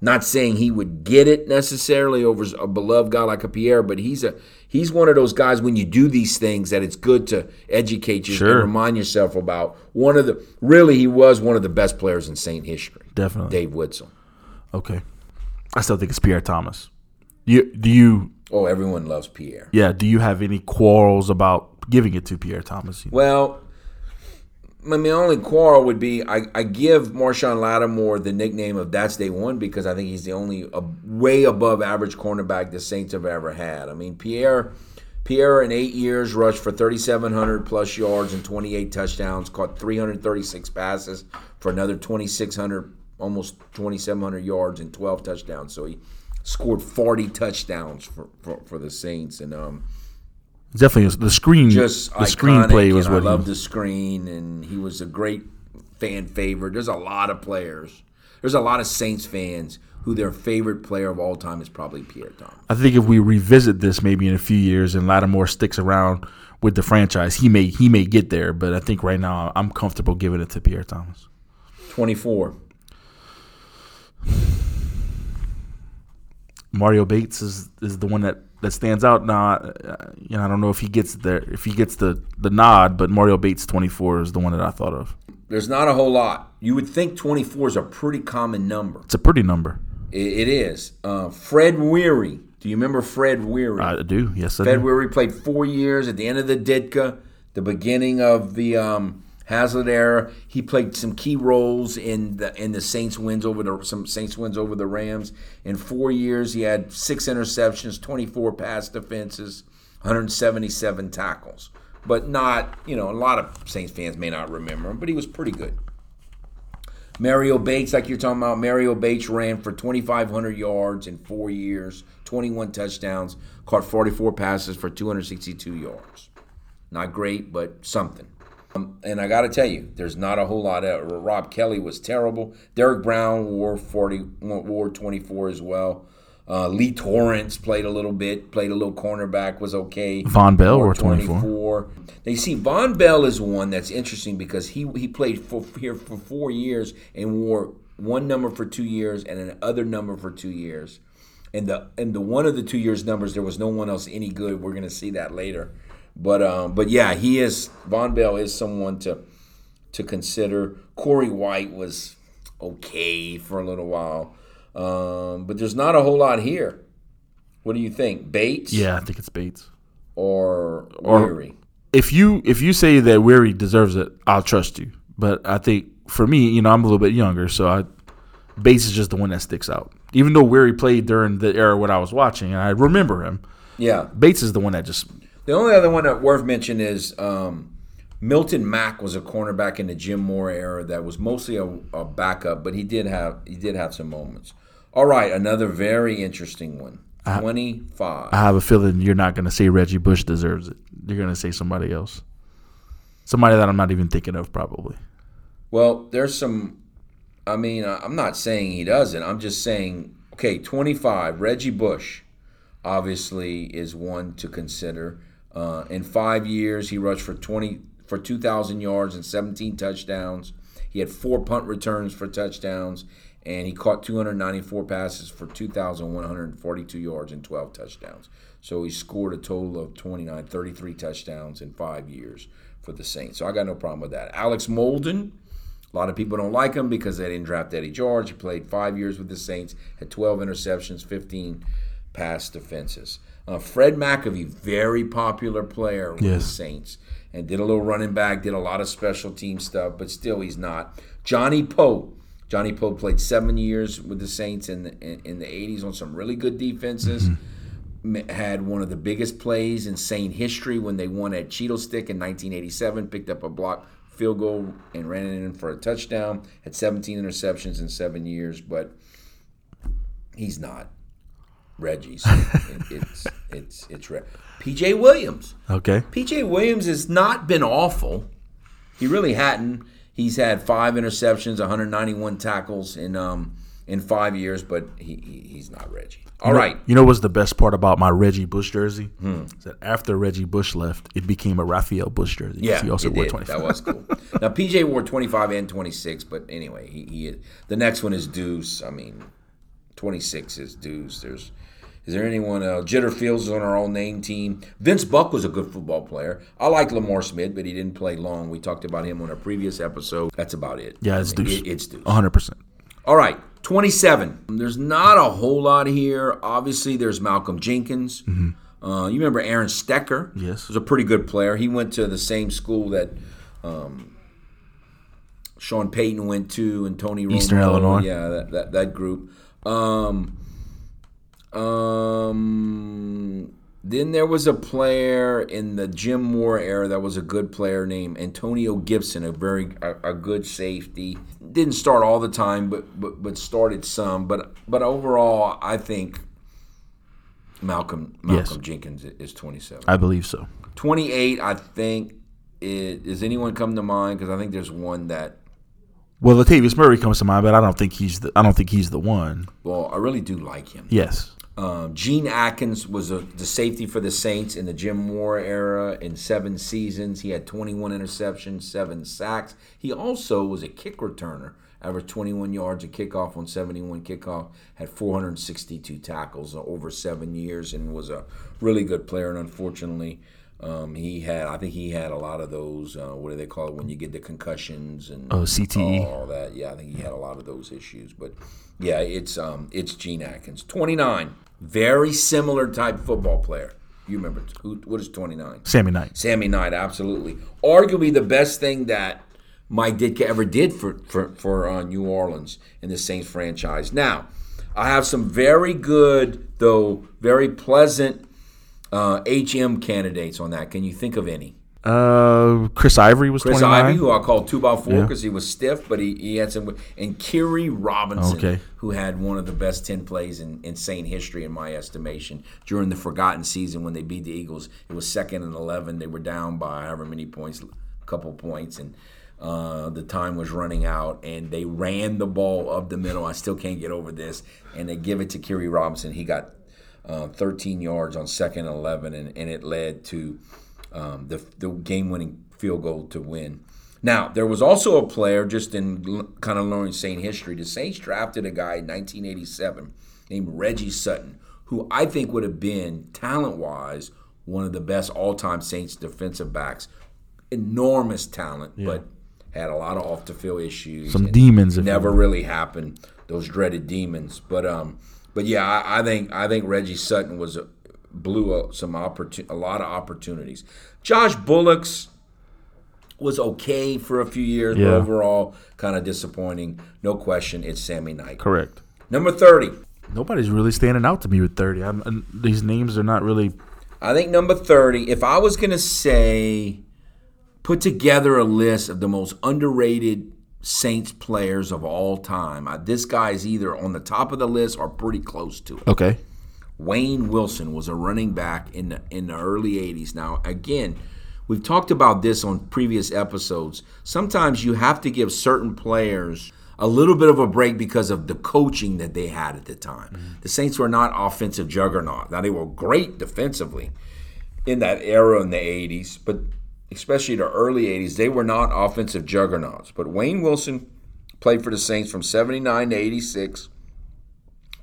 Speaker 2: not saying he would get it necessarily over a beloved guy like a Pierre, but he's a he's one of those guys when you do these things that it's good to educate you
Speaker 1: Sure.
Speaker 2: and remind yourself about one of the really he was one of the best players in Saint history.
Speaker 1: Definitely.
Speaker 2: Dave Whitsell.
Speaker 1: Okay. I still think it's Pierre Thomas. You do you
Speaker 2: Oh, everyone loves Pierre.
Speaker 1: yeah, do you have any quarrels about giving it to Pierre Thomas?
Speaker 2: Well, my, only quarrel would be I, I give Marshon Lattimore the nickname of That's Day One because I think he's the only uh, way above average cornerback the Saints have ever had. I mean, Pierre. Pierre, in eight years, rushed for 3,700 plus yards and 28 touchdowns, caught 336 passes for another 2,600, almost 2,700 yards and 12 touchdowns. So he scored 40 touchdowns for, for, for the Saints. And um,
Speaker 1: Definitely the screen
Speaker 2: just
Speaker 1: the screenplay was what
Speaker 2: I love
Speaker 1: he,
Speaker 2: the screen, and he was a great fan favorite. There's a lot of players. There's a lot of Saints fans who their favorite player of all time is probably Pierre Thomas.
Speaker 1: I think if we revisit this maybe in a few years and Lattimore sticks around with the franchise, he may he may get there. But I think right now I'm comfortable giving it to Pierre Thomas.
Speaker 2: 24.
Speaker 1: Mario Bates is is the one that, that stands out now. Uh, you know, I don't know if he gets there if he gets the the nod, but Mario Bates 24 is the one that I thought of.
Speaker 2: There's not a whole lot. You would think 24 is a pretty common number.
Speaker 1: It's a pretty number.
Speaker 2: It, it is. Uh, Fred Weary. Do you remember Fred Weary?
Speaker 1: I do. Yes, I
Speaker 2: Fred
Speaker 1: do.
Speaker 2: Weary played four years at the end of the Ditka, the beginning of the um, Haslett era. He played some key roles in the in the Saints wins over the some Saints wins over the Rams. In four years, he had six interceptions, 24 pass defenses, 177 tackles. But not, you know, a lot of Saints fans may not remember him, but he was pretty good. Mario Bates, like you're talking about, Mario Bates ran for 2,500 yards in four years, 21 touchdowns, caught 44 passes for 262 yards. Not great, but something. Um, and I got to tell you, there's not a whole lot of. Rob Kelly was terrible. Derek Brown wore 40, wore 24 as well. Uh, Leigh Torrence played a little bit, played a little cornerback, was okay.
Speaker 1: Vonn Bell
Speaker 2: Wore
Speaker 1: wore 24.
Speaker 2: 24. Now you see, Vonn Bell is one that's interesting because he he played for here for four years and wore one number for two years and another number for two years. And the and the one of the two years numbers, there was no one else any good. We're gonna see that later. But um, but yeah, he is Vonn Bell is someone to to consider. Corey White was okay for a little while, um, but there's not a whole lot here. What do you think, Bates?
Speaker 1: Yeah, I think it's Bates.
Speaker 2: or
Speaker 1: Or-
Speaker 2: Weary?
Speaker 1: If you if you say that Weary deserves it, I'll trust you. But I think for me, you know, I'm a little bit younger, so I Bates is just the one that sticks out. Even though Weary played during the era when I was watching, and I remember him,
Speaker 2: Yeah.
Speaker 1: Bates is the one that just
Speaker 2: The only other one that worth mention is um, Milton Mack was a cornerback in the Jim Mora era that was mostly a, a backup, but he did have he did have some moments. All right, another very interesting one. 25.
Speaker 1: I have a feeling you're not going to say Reggie Bush deserves it. You're going to say somebody else. Somebody that I'm not even thinking of, probably.
Speaker 2: Well, there's some. I mean, I'm not saying he doesn't. I'm just saying, okay, 25. Reggie Bush, obviously, is one to consider. Uh, in five years, he rushed for 20 for 2,000 yards and 17 touchdowns. He had four punt returns for touchdowns, and he caught 294 passes for 2,142 yards and 12 touchdowns. So he scored a total of 29, 33 touchdowns in five years for the Saints. So I got no problem with that. Alex Molden. A lot of people don't like him because they didn't draft Eddie George. He played five years with the Saints, had 12 interceptions, 15 pass defenses. Uh, Fred McAfee, very popular player with the Saints, and did a little running back, did a lot of special team stuff, but still he's not. Johnnie Poe. Johnnie Poe played seven years with the Saints in the, in, in the 80s on some really good defenses. M- Had one of the biggest plays in Saint history when they won at Cheeto Stick in 1987. Picked up a block field goal and ran it in for a touchdown. Had 17 interceptions in seven years, but he's not Reggie. So it, it's it's it's Re- PJ Williams.
Speaker 1: Okay.
Speaker 2: PJ Williams has not been awful. He really hadn't. He's had five interceptions, 191 tackles in um in five years, but he, he he's not Reggie. All right.
Speaker 1: You know what's the best part about my Reggie Bush jersey?
Speaker 2: Hmm.
Speaker 1: Is that after Reggie Bush left, it became a Rafael Bush jersey.
Speaker 2: Yeah,
Speaker 1: he also wore
Speaker 2: did.
Speaker 1: 25.
Speaker 2: That was cool. now PJ wore 25 and 26, but anyway, he, he the next one is Deuce. I mean, 26 is Deuce. There's is there anyone else? Jitter Fields is on our all name team. Vince Buck was a good football player. I like Lamar Smith, but he didn't play long. We talked about him on a previous episode. That's about it.
Speaker 1: Yeah, it's
Speaker 2: I mean,
Speaker 1: Deuce.
Speaker 2: it- it's Deuce.
Speaker 1: 100%.
Speaker 2: All right, 27. There's not a whole lot here. Obviously, there's Malcolm Jenkins. Uh, you remember Aaron Stecker?
Speaker 1: Yes.
Speaker 2: Was a pretty good player. He went to the same school that um, Sean Payton went to and Tony Romo.
Speaker 1: Eastern Illinois.
Speaker 2: Yeah, that, that, that group. Um, um, then there was a player in the Jim Mora era that was a good player named Antonio Gibson, a very a, a good safety. Didn't start all the time, but but but started some. But but overall, I think Malcolm Malcolm Jenkins is 27.
Speaker 1: I believe so.
Speaker 2: 28, I think. Is, does anyone come to mind? Because I think there's one that.
Speaker 1: Well, Latavius Murray comes to mind, but I don't think he's the I don't think he's the one.
Speaker 2: Well, I really do like him.
Speaker 1: Yes.
Speaker 2: Um, Gene Atkins was a, the safety for the Saints in the Jim Mora era in seven seasons. He had 21 interceptions, seven sacks. He also was a kick returner, averaged 21 yards a kickoff on 71 kickoff, had 462 tackles over seven years, and was a really good player. And unfortunately, um, he had, I think he had a lot of those, uh, what do they call it, when you get the concussions and
Speaker 1: Oh, CTE.
Speaker 2: all that. Yeah, I think he had a lot of those issues. But yeah, it's um, it's Gene Atkins, 29, very similar type football player. You remember who? What is 29?
Speaker 1: Sammy Knight.
Speaker 2: Sammy Knight, absolutely. Arguably the best thing that Mike Ditka ever did for for for uh, New Orleans in the Saints franchise. Now, I have some very good, though very pleasant uh, HM candidates on that. Can you think of any?
Speaker 1: Uh, Chris Ivory was
Speaker 2: Chris
Speaker 1: 29.
Speaker 2: Ivy, who I called two by four
Speaker 1: Yeah.
Speaker 2: because he was stiff, but he, he had some. And Khiry Robinson,
Speaker 1: Okay.
Speaker 2: who had one of the best 10 plays in insane history, in my estimation, during the forgotten season when they beat the Eagles. It was second and 11. They were down by however many points, a couple points, and uh, the time was running out, and they ran the ball up the middle. I still can't get over this. And they give it to Khiry Robinson. He got uh, 13 yards on second and 11, and, and it led to um, the, the game winning field goal to win. Now, there was also a player, just in kind of learning Saint history, the Saints drafted a guy in 1987 named Reggie Sutton, who I think would have been, talent wise, one of the best all time Saints defensive backs. Enormous talent, but had a lot of off the field issues.
Speaker 1: Some demons,
Speaker 2: Never really happened, those dreaded demons. But um, but yeah, I, I think I think Reggie Sutton was a, blew a, some opportun- a lot of opportunities. Josh Bullocks was okay for a few years, but overall kind of disappointing. No question, it's Sammy Knight.
Speaker 1: Correct.
Speaker 2: Number thirty.
Speaker 1: Nobody's really standing out to me with 30. I'm, these names are not really.
Speaker 2: I think number 30, if I was going to say, put together a list of the most underrated Saints players of all time, I, this guy is either on the top of the list or pretty close to it.
Speaker 1: Okay.
Speaker 2: Wayne Wilson was a running back in the, in the early 80s. Now, again, we've talked about this on previous episodes. Sometimes you have to give certain players a little bit of a break because of the coaching that they had at the time. Mm-hmm. The Saints were not offensive juggernaut. Now, they were great defensively in that era in the 80s, but especially the early 80s, they were not offensive juggernauts. But Wayne Wilson played for the Saints from 79 to 86,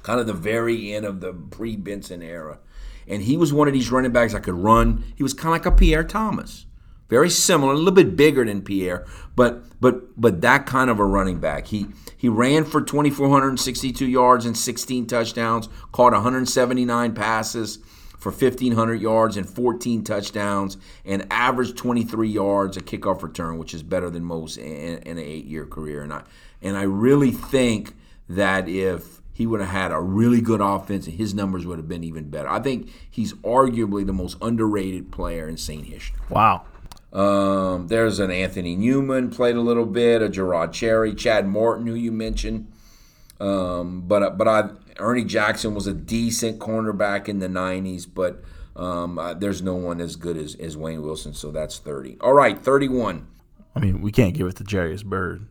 Speaker 2: kind of the very end of the pre Benson era. And he was one of these running backs that could run. He was kind of like a Pierre Thomas. Very similar, a little bit bigger than Pierre, but but but that kind of a running back. He he ran for 2462 yards and 16 touchdowns, caught 179 passes for 1,500 yards and 14 touchdowns, and averaged 23 yards a kickoff return, which is better than most in, in an eight-year career. And I and I really think that if he would have had a really good offense, and his numbers would have been even better. I think he's arguably the most underrated player in Saint history.
Speaker 1: Wow.
Speaker 2: Um, there's an Anthony Newman played a little bit, a Gerard Cherry, Chad Morton, who you mentioned. Um, but but I Ernie Jackson was a decent cornerback in the 90s, but um, uh, there's no one as good as, as Wayne Wilson, so that's 30. All right, 31.
Speaker 1: I mean, we can't give it to Jairus Byrd.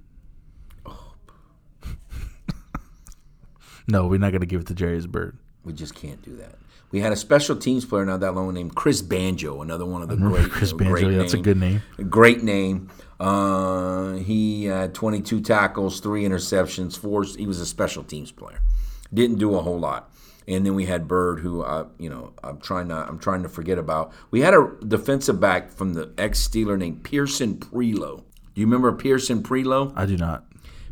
Speaker 1: No, we're not going to give it to Jairus Byrd.
Speaker 2: We just can't do that. We had a special teams player not that long named Chris Banjo, another one of the great
Speaker 1: Chris
Speaker 2: you
Speaker 1: know,
Speaker 2: Banjo.
Speaker 1: that's name. a good name.
Speaker 2: Great name. Uh, he had 22 tackles, three interceptions, four. He was a special teams player. Didn't do a whole lot. And then we had Byrd, who I, you know, I'm trying to, I'm trying to forget about. We had a defensive back from the ex Steeler named Pierson Prioleau. Do you remember Pierson Prioleau?
Speaker 1: I do not.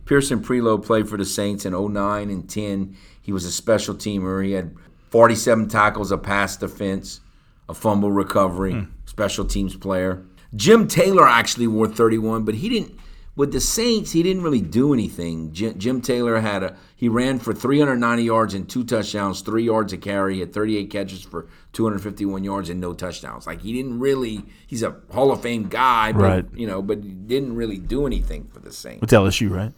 Speaker 2: Pierson Prioleau played for the Saints in 09 and 10. He was a special teamer. He had 47 tackles, a pass defense, a fumble recovery, hmm. special teams player. Jim Taylor actually wore 31, but he didn't with the Saints, he didn't really do anything. Jim, Jim, Taylor had a he ran for 390 yards and two touchdowns, three yards a carry. He had 38 catches for 251 yards and no touchdowns. Like he didn't really. He's a Hall of Fame guy, but,
Speaker 1: right?
Speaker 2: You know, but he didn't really do anything for the Saints.
Speaker 1: With LSU, right?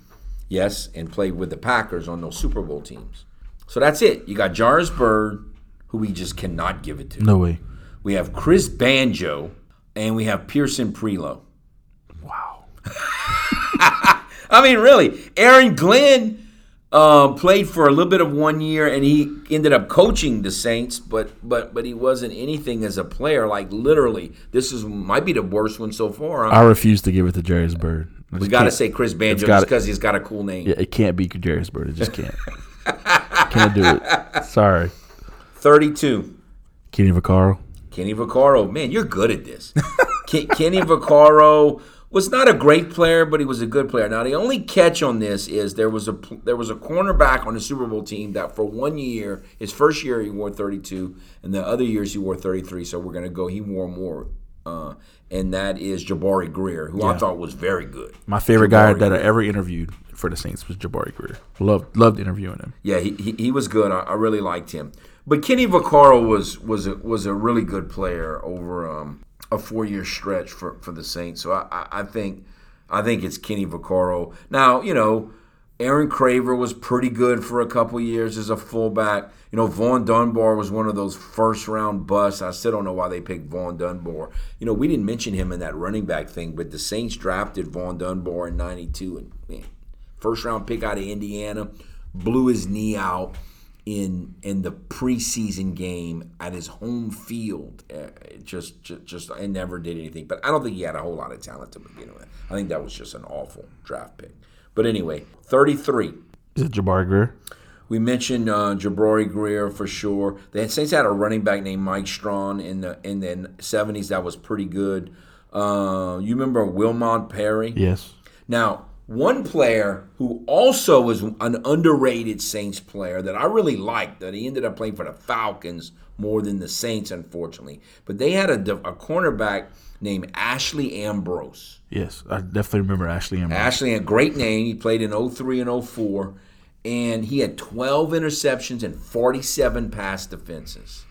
Speaker 2: Yes, and played with the Packers on those Super Bowl teams. So that's it. You got Jairus Byrd, who we just cannot give it to.
Speaker 1: No way.
Speaker 2: We have Chris Banjo, and we have Pierson Prioleau.
Speaker 1: Wow.
Speaker 2: I mean, really, Aaron Glenn uh, played for a little bit of one year, and he ended up coaching the Saints, but but but he wasn't anything as a player. Like literally, this is might be the worst one so far. Huh?
Speaker 1: I refuse to give it to Jairus Byrd.
Speaker 2: We got to say Chris Banjo just because he's got a cool name.
Speaker 1: Yeah, it can't be Jairus Byrd. It just can't. can't do it. Sorry.
Speaker 2: Thirty-two.
Speaker 1: Kenny Vaccaro.
Speaker 2: Kenny Vaccaro, man, you're good at this. Kenny Vaccaro was not a great player, but he was a good player. Now the only catch on this is there was a there was a cornerback on the Super Bowl team that for one year, his first year he wore 32, and the other years he wore 33. So we're gonna go. He wore more, uh, and that is Jabari Greer, who yeah. I thought was very good.
Speaker 1: My favorite Jabari guy that Greer. I ever interviewed for the Saints was Jabari Greer. Loved loved interviewing him.
Speaker 2: Yeah, he he, he was good. I, I, really liked him. But Kenny Vaccaro was was a, was a really good player over um, a four year stretch for, for the Saints. So I, I think I think it's Kenny Vaccaro. Now, you know, Aaron Craver was pretty good for a couple years as a fullback. You know, Vaughn Dunbar was one of those first round busts. I still don't know why they picked Vaughn Dunbar. You know, we didn't mention him in that running back thing, but the Saints drafted Vaughn Dunbar in '92, and man, first round pick out of Indiana, blew his knee out in in the preseason game at his home field. Uh, just, just, just, I never did anything. But I don't think he had a whole lot of talent to begin with. I think that was just an awful draft pick. But anyway, 33.
Speaker 1: Is it Jabari Greer?
Speaker 2: We mentioned uh, Jabari Greer for sure. The Saints had a running back named Mike Strachan in the in the 70s that was pretty good. Uh, you remember Wilmont Perry?
Speaker 1: Yes.
Speaker 2: Now, one player who also was an underrated Saints player that I really liked, that he ended up playing for the Falcons more than the Saints, unfortunately. But they had a, a cornerback named Ashley Ambrose.
Speaker 1: Yes, I definitely remember Ashley Ambrose.
Speaker 2: Ashley, a great name. He played in 03 and 04, and he had 12 interceptions and 47 pass defenses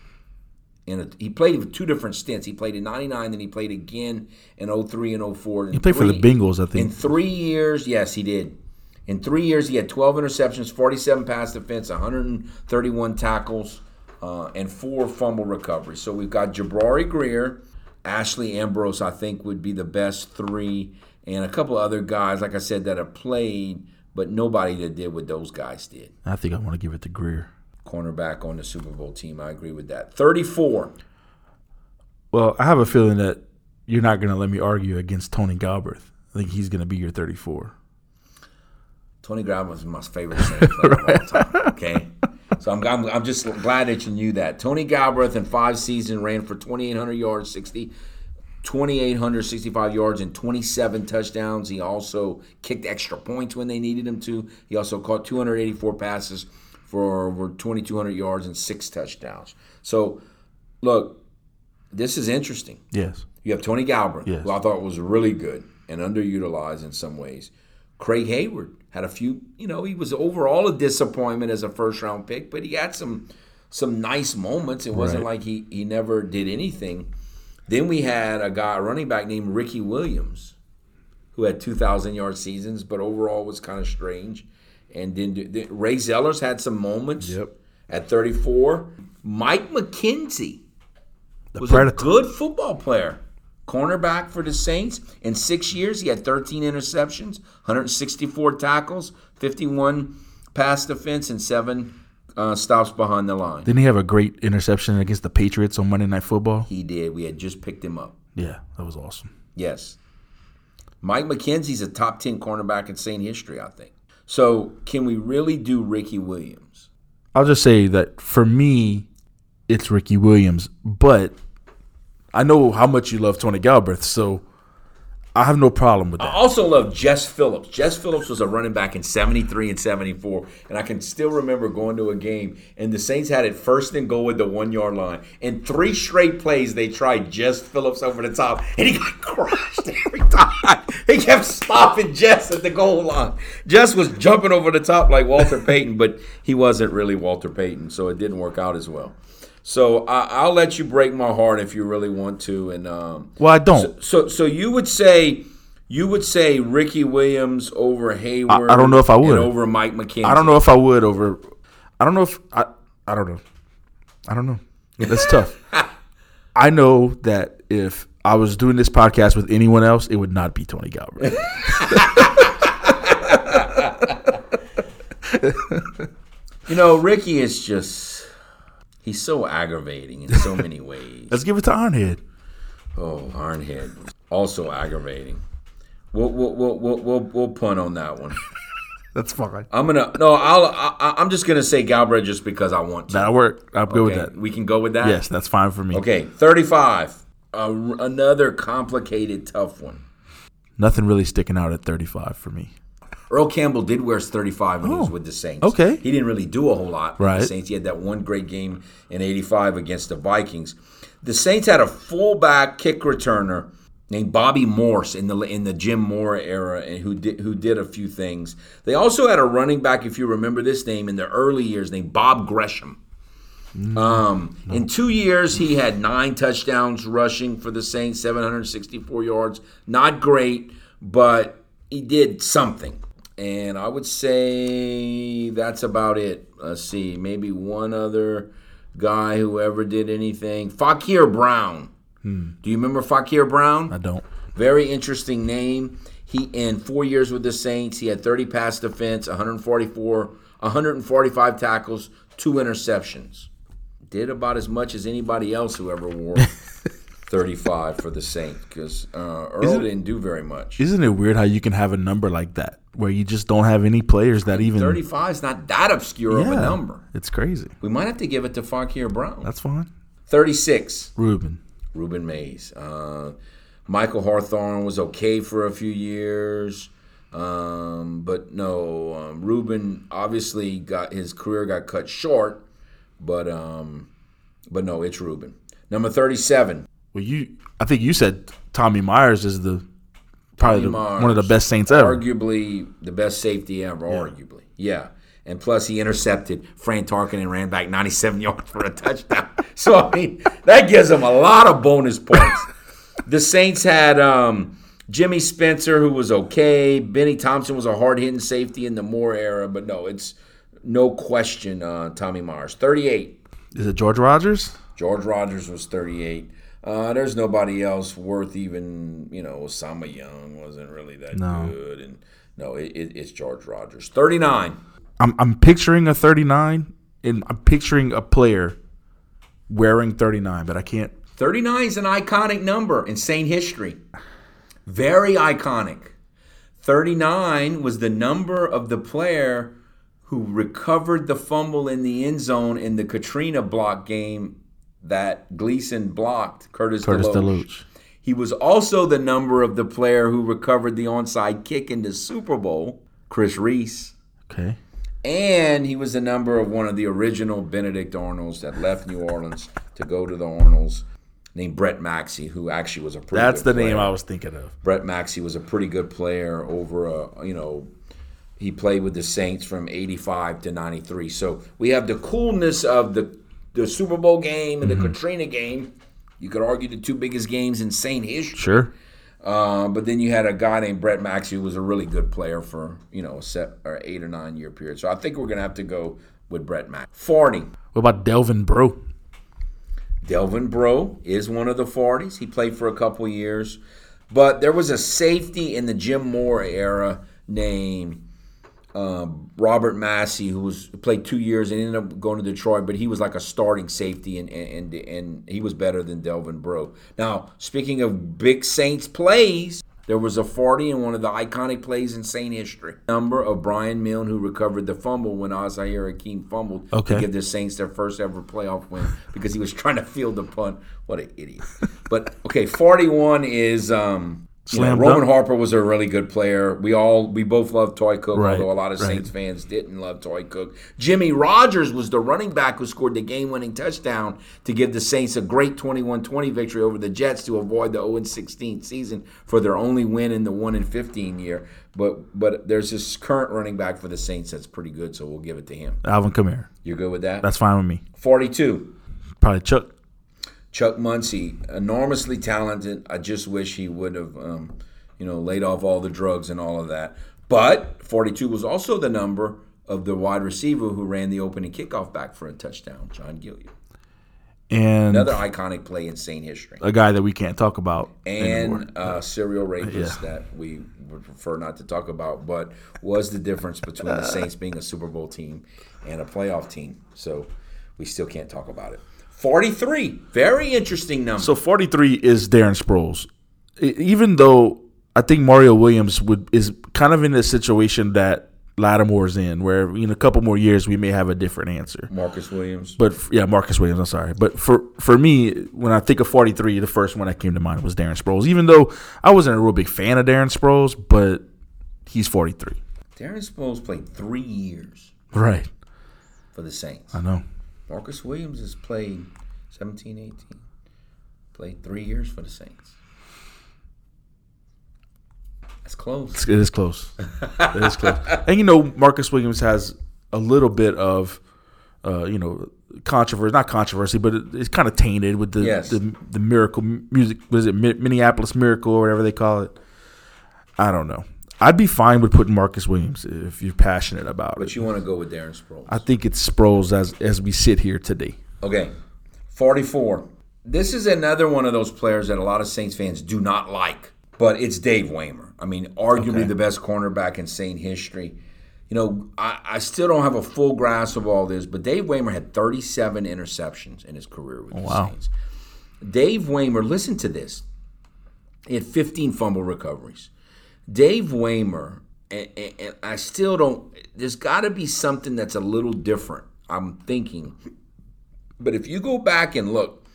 Speaker 2: in a, he played with two different stints. He played in '99, then he played again in 03 and 04.
Speaker 1: he played three, for the Bengals, I think.
Speaker 2: In three years, yes, he did. In three years, he had 12 interceptions, 47 pass defense, 131 tackles. uh, and four fumble recoveries. So we've got Jabari Greer, Ashley Ambrose, I think would be the best three, and a couple other guys, like I said, that have played, but nobody that did what those guys did.
Speaker 1: I think I want to give it to Greer.
Speaker 2: Cornerback on the Super Bowl team. I agree with that. 34.
Speaker 1: Well, I have a feeling that you're not going to let me argue against Tony Galbreath. I think he's going to be your 34.
Speaker 2: Tony Galbreath was my favorite Saints player of all time. Okay. So I'm, I'm, I'm just glad that you knew that. Tony Galbreath in five seasons ran for 2,800 yards, 60, 2,865 yards, and 27 touchdowns. He also kicked extra points when they needed him to. He also caught 284 passes for over 2,200 yards and six touchdowns. So, look, this is interesting.
Speaker 1: Yes.
Speaker 2: You have Tony Galbreath,
Speaker 1: Yes.
Speaker 2: who I thought was really good and underutilized in some ways. Craig Heyward had a few, you know, he was overall a disappointment as a first round pick, but he had some some nice moments. It wasn't
Speaker 1: Right.
Speaker 2: like he he never did anything. Then we had a guy, a running back named Ricky Williams, who had 2,000 yard seasons, but overall was kind of strange. And then Ray Zellars had some moments
Speaker 1: Yep.
Speaker 2: at 34. Mike McKenzie
Speaker 1: The
Speaker 2: was
Speaker 1: Predator.
Speaker 2: a good football player. Cornerback for the Saints. In six years, he had 13 interceptions, 164 tackles, 51 pass defense, and seven uh, stops behind the line.
Speaker 1: Didn't he have a great interception against the Patriots on Monday Night Football?
Speaker 2: He did. We had just picked him up.
Speaker 1: Yeah, that was awesome.
Speaker 2: Yes. Mike McKenzie's a top 10 cornerback in Saint history, I think. So, can we really do Ricky Williams?
Speaker 1: I'll just say that for me, it's Ricky Williams, but I know how much you love Tony Galbreath, so I have no problem with that.
Speaker 2: I also love Jess Phillips. Jess Phillips was a running back in 73 and 74. And I can still remember going to a game, and the Saints had it first and goal with the one yard line. In three straight plays, they tried Jess Phillips over the top, and he got crushed every time. He kept stopping Jess at the goal line. Jess was jumping over the top like Walter Payton, but he wasn't really Walter Payton, so it didn't work out as well. So I, I'll let you break my heart if you really want to, and um,
Speaker 1: Well, I don't.
Speaker 2: so so you would say you would say Ricky Williams over Heyward.
Speaker 1: I don't know if I would.
Speaker 2: over Mike McKenzie.
Speaker 1: I don't know if I would over. I don't know if I. I don't know. I don't know. That's tough. I know that if I was doing this podcast with anyone else, it would not be Tony Galbreath.
Speaker 2: You know, Ricky is just he's so aggravating in so many ways.
Speaker 1: Let's give it to Arnhead.
Speaker 2: Oh, Ironhead, also aggravating. We'll we'll we'll we'll, we'll, we'll punt on that one.
Speaker 1: That's fine.
Speaker 2: I'm gonna no. I'll I, I'm just gonna say Galbreath just because I want to.
Speaker 1: That'll work. I'm good with that.
Speaker 2: We can go with that.
Speaker 1: Yes, that's fine for me.
Speaker 2: Okay, 35. Uh, another complicated, tough one.
Speaker 1: Nothing really sticking out at 35 for me.
Speaker 2: Earl Campbell did wear his 35 when he was with the Saints.
Speaker 1: Oh, okay.
Speaker 2: He didn't really do a whole lot with the
Speaker 1: Right.
Speaker 2: Saints. He had that one great game in 85 against the Vikings. The Saints had a fullback kick returner named Bobby Morse in the in the Jim Mora era and who did who did a few things. They also had a running back if you remember this name in the early years named Bob Gresham. Um, in two years, he had nine touchdowns rushing for the Saints, 764 yards. Not great, but he did something. And I would say that's about it. Let's see, maybe one other guy who ever did anything. Fakhir Brown. Do you remember Fakhir Brown?
Speaker 1: I don't.
Speaker 2: Very interesting name. He in four years with the Saints, he had 30 pass defense, 144, 145 tackles, two interceptions. Did about as much as anybody else who ever wore 35 for the Saints because uh, Earl
Speaker 1: Isn't-
Speaker 2: didn't do very much.
Speaker 1: Isn't it weird how you can have a number like that where you just don't have any players that even
Speaker 2: 35 is not that obscure of a number.
Speaker 1: It's crazy.
Speaker 2: We might have to give it to Fakhir Brown.
Speaker 1: That's fine.
Speaker 2: 36.
Speaker 1: Reuben.
Speaker 2: Reuben Mayes. Uh, Michael Hawthorne was okay for a few years, um, but no, um, Reuben obviously got his career got cut short, but um, but no, it's Reuben. Number thirty-seven.
Speaker 1: Well, you. I think you said Tommy Myers is the probably the, one of the best Saints ever.
Speaker 2: Arguably the best safety ever. Arguably, yeah. And plus, he intercepted Frank Tarkin and ran back 97 yards for a touchdown. So I mean, that gives him a lot of bonus points. the Saints had um, Jimmy Spencer, who was okay. Benny Thompson was a hard hitting safety in the Mora era, but no, it's no question. Uh, Tommy Myers, 38.
Speaker 1: Is it George Rogers?
Speaker 2: George Rogers was 38. Uh, there's nobody else worth even, you know, Usama Young wasn't really that
Speaker 1: No.
Speaker 2: good. And no, it, it, it's George Rogers. 39.
Speaker 1: I'm I'm picturing a 39, and I'm picturing a player wearing 39, but I can't.
Speaker 2: 39 is an iconic number in Saint history. Very iconic. 39 was the number of the player who recovered the fumble in the end zone in the Katrina block game that Gleason blocked Curtis,
Speaker 1: Curtis
Speaker 2: Deloatch.
Speaker 1: Deloatch.
Speaker 2: He was also the number of the player who recovered the onside kick in the Super Bowl, Chris Reis.
Speaker 1: Okay.
Speaker 2: And he was the number of one of the original Benedict Arnolds that left New Orleans to go to the Arnolds, named Brett Maxie, who actually was a pretty
Speaker 1: That's the
Speaker 2: good
Speaker 1: name. I was thinking of.
Speaker 2: Brett Maxie was a pretty good player over a, you know, he played with the Saints from 85 to 93. So we have the coolness of the, the Super Bowl game and the Katrina game. You could argue the two biggest games in Saint history.
Speaker 1: Sure.
Speaker 2: Uh, but then you had a guy named Brett Maxie who was a really good player for you know a set or eight or nine year period. So I think we're gonna have to go with Brett Maxie. Forty.
Speaker 1: What about Delvin Breaux?
Speaker 2: Delvin Breaux is one of the 40s. He played for a couple years, but there was a safety in the Jim Mora era named um, Robert Massey, who was played two years and ended up going to Detroit, but he was like a starting safety, and and and he was better than Delvin Breaux. Now, speaking of big Saints plays, there was a 40 in one of the iconic plays in Saint history. Number of Brian Milne, who recovered the fumble when Az-Zahir Hakim fumbled
Speaker 1: Okay.
Speaker 2: to give the Saints their first ever playoff win because he was trying to field the punt. What an idiot! But okay, 41 is. Um, you know, Roman. Harper was a really good player. We all we both love Toi Cook,
Speaker 1: Right,
Speaker 2: although a lot of
Speaker 1: right.
Speaker 2: Saints fans didn't love Toi Cook. Jimmy Rogers was the running back who scored the game-winning touchdown to give the Saints a great 21-20 victory over the Jets to avoid the 0-16 season for their only win in the 1-15 year. But but there's this current running back for the Saints that's pretty good, so we'll give it to him.
Speaker 1: Alvin Kamara.
Speaker 2: You're good with that?
Speaker 1: That's fine with me.
Speaker 2: 42.
Speaker 1: Probably Chuck.
Speaker 2: Chuck Muncie, enormously talented. I just wish he would have, um, you know, laid off all the drugs and all of that. But 42 was also the number of the wide receiver who ran the opening kickoff back for a touchdown, John Gilliam.
Speaker 1: And
Speaker 2: Another iconic play in Saint history.
Speaker 1: a guy that we can't talk about.
Speaker 2: And uh, serial rapist
Speaker 1: Yeah.
Speaker 2: that we would prefer not to talk about, but was the difference between the Saints being a Super Bowl team and a playoff team. So we still can't talk about it. 43, very interesting number.
Speaker 1: So 43 is Darren Sproles. Even though I think Mario Williams would is kind of in the situation that Lattimore's in, where in a couple more years we may have a different answer.
Speaker 2: Marcus Williams.
Speaker 1: But yeah, Marcus Williams. I'm sorry, but for for me, when I think of 43, the first one that came to mind was Darren Sproles. Even though I wasn't a real big fan of Darren Sproles, but he's 43.
Speaker 2: Darren Sproles played three years
Speaker 1: Right.
Speaker 2: for the Saints.
Speaker 1: I know.
Speaker 2: Marcus Williams has played 17, 18. Played three years for the Saints. That's close.
Speaker 1: It's- close. it is close. And you know, Marcus Williams has a little bit of, uh, you know, controversy. Not controversy, but it, it's kind of tainted with the
Speaker 2: Yes.
Speaker 1: the, the miracle music. Was it Minneapolis Miracle or whatever they call it? I don't know. I'd be fine with putting Marcus Williams if you're passionate about
Speaker 2: But
Speaker 1: it.
Speaker 2: But you want to go with Darren Sproles.
Speaker 1: I think it's Sproles as as we sit here today.
Speaker 2: Okay, 44. This is another one of those players that a lot of Saints fans do not like, but it's Dave Waymer. I mean, arguably
Speaker 1: Okay.
Speaker 2: the best cornerback in Saint history. You know, I, I still don't have a full grasp of all this, but Dave Waymer had 37 interceptions in his career with the
Speaker 1: wow.
Speaker 2: Saints. Dave Waymer, listen to this. He had 15 fumble recoveries. Dave Waymer, and, and- I still don't, there's got to be something that's a little different, I'm thinking. But if you go back and look,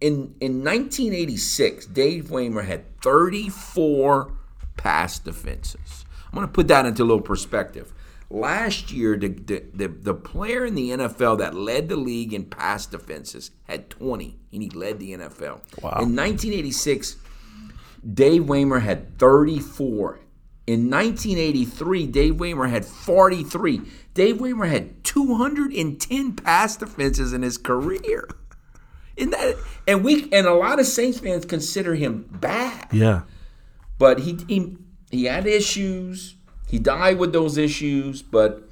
Speaker 2: in, in 1986, Dave Waymer had 34 pass defenses. I'm going to put that into a little perspective. Last year, the, the, the, the player in the NFL that led the league in pass defenses had 20, and he led the NFL.
Speaker 1: Wow.
Speaker 2: In 1986, Dave Waymer had 34. In 1983, Dave Waymer had 43. Dave Waymer had 210 pass defenses in his career. In that, and we and a lot of Saints fans consider him bad,
Speaker 1: Yeah.
Speaker 2: but he he, he had issues. He died with those issues, but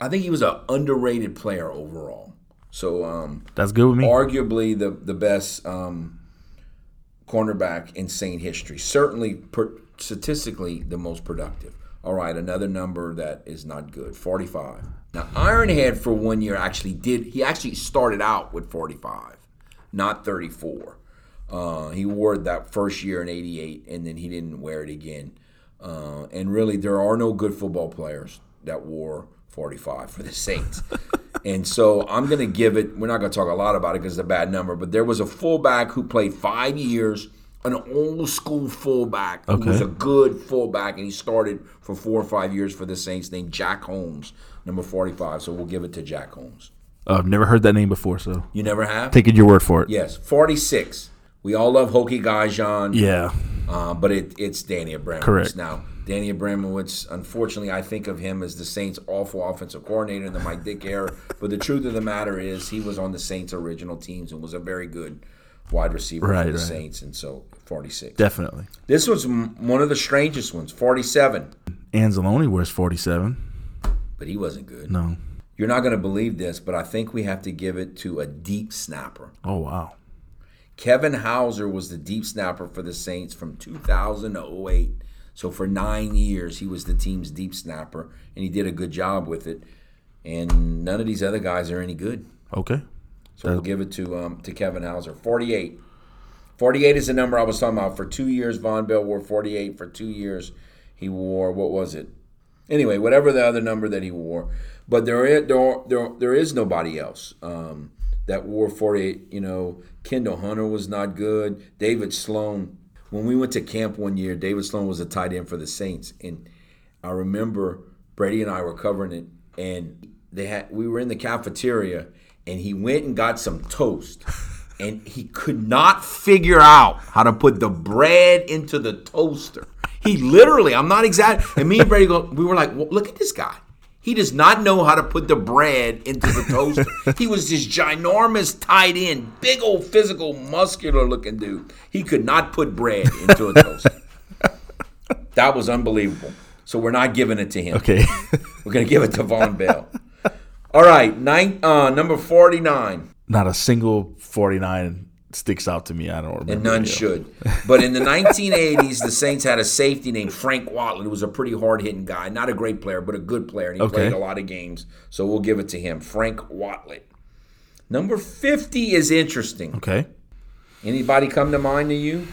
Speaker 2: I think he was an underrated player overall. So um,
Speaker 1: That's good with me.
Speaker 2: arguably the the best um, cornerback in Saint history. Certainly, per, statistically, the most productive. All right, another number that is not good. Forty-five. Now, Ironhead for one year actually did. He actually started out with forty-five, not thirty-four. Uh, he wore it that first year in '88, and then he didn't wear it again. Uh, and really, there are no good football players that wore 45 for the Saints. And so I'm going to give it, we're not going to talk a lot about it because it's a bad number, but there was a fullback who played five years, an old school fullback who was a good fullback, and he started for four or five years for the Saints named Jack Holmes, number 45. So we'll give it to Jack Holmes.
Speaker 1: Uh, I've never heard that name before, so
Speaker 2: You never have?
Speaker 1: taking your word for it.
Speaker 2: Yes, 46. We all love Hokie Gajan.
Speaker 1: Yeah.
Speaker 2: Uh, but it, it's Danny Abramowicz.
Speaker 1: Correct.
Speaker 2: Now, Danny Abramowicz, unfortunately, I think of him as the Saints' awful offensive coordinator in the Mike Dick era. But the truth of the matter is, he was on the Saints' original teams and was a very good wide receiver
Speaker 1: Right,
Speaker 2: for the
Speaker 1: right.
Speaker 2: Saints. And so, 46.
Speaker 1: Definitely.
Speaker 2: This was m- one of the strangest ones, 47.
Speaker 1: Anzalone wears 47.
Speaker 2: But he wasn't good.
Speaker 1: No.
Speaker 2: You're not going to believe this, but I think we have to give it to a deep snapper.
Speaker 1: Oh, wow.
Speaker 2: Kevin Houser was the deep snapper for the Saints from 2000 to 08. So for nine years, he was the team's deep snapper, and he did a good job with it. And none of these other guys are any good.
Speaker 1: Okay.
Speaker 2: So we'll give it to um, to Kevin Houser. 48. 48 is the number I was talking about. For two years, Vonn Bell wore 48. For two years, he wore, what was it? Anyway, whatever the other number that he wore. But there is, there, there, there is nobody else um, that wore 48. You know, Kendall Hunter was not good. David Sloan. When we went to camp one year, David Sloan was a tight end for the Saints. And I remember Brady and I were covering it, and they had we were in the cafeteria, and he went and got some toast, and he could not figure out how to put the bread into the toaster. He literally, I'm not exact. And me and Brady go, we were like, well, look at this guy. He does not know how to put the bread into the toaster. he was this ginormous tight end, big old physical, muscular looking dude. He could not put bread into a toaster. that was unbelievable. So we're not giving it to him.
Speaker 1: Okay.
Speaker 2: We're gonna give it to Vonn Bell. All right, nine, uh, number forty-nine,
Speaker 1: Not a single 49 sticks out to me. I don't remember.
Speaker 2: and none
Speaker 1: yeah.
Speaker 2: should. But in the 1980s, the Saints had a safety named Frank Wattelet, who was a pretty hard-hitting guy, not a great player, but a good player, and he
Speaker 1: Okay.
Speaker 2: played a lot of games. So we'll give it to him, Frank Wattelet. Number 50 is interesting.
Speaker 1: Okay.
Speaker 2: Anybody come to mind to you?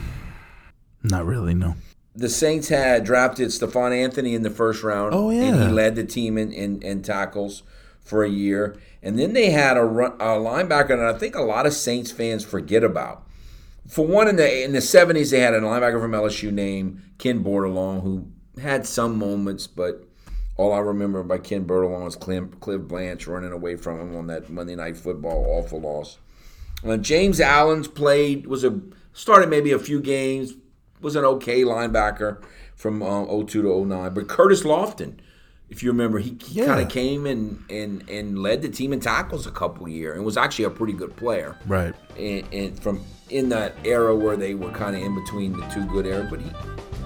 Speaker 1: Not really, no.
Speaker 2: the Saints had drafted Stephone Anthony in the first round.
Speaker 1: Oh,
Speaker 2: And he led the team in, in, in tackles for a year. And then they had a, run, a linebacker that I think a lot of Saints fans forget about. For one, in the in the seventies, they had a linebacker from LSU named Ken Bordelon who had some moments, but all I remember by Ken Bordelon was Cliff, Cliff Branch running away from him on that Monday Night Football awful loss. Uh, James Allen's played was a started maybe a few games, was an okay linebacker from um, 02 to 09. But Curtis Lofton, if you remember, he, he
Speaker 1: Yeah.
Speaker 2: kind of came and, and and led the team in tackles a couple of years and was actually a pretty good player.
Speaker 1: Right.
Speaker 2: And, and from in that era where they were kind of in between the two good era, but he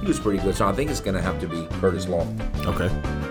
Speaker 2: he was pretty good. So I think it's going to have to be Curtis Lofton.
Speaker 1: Okay.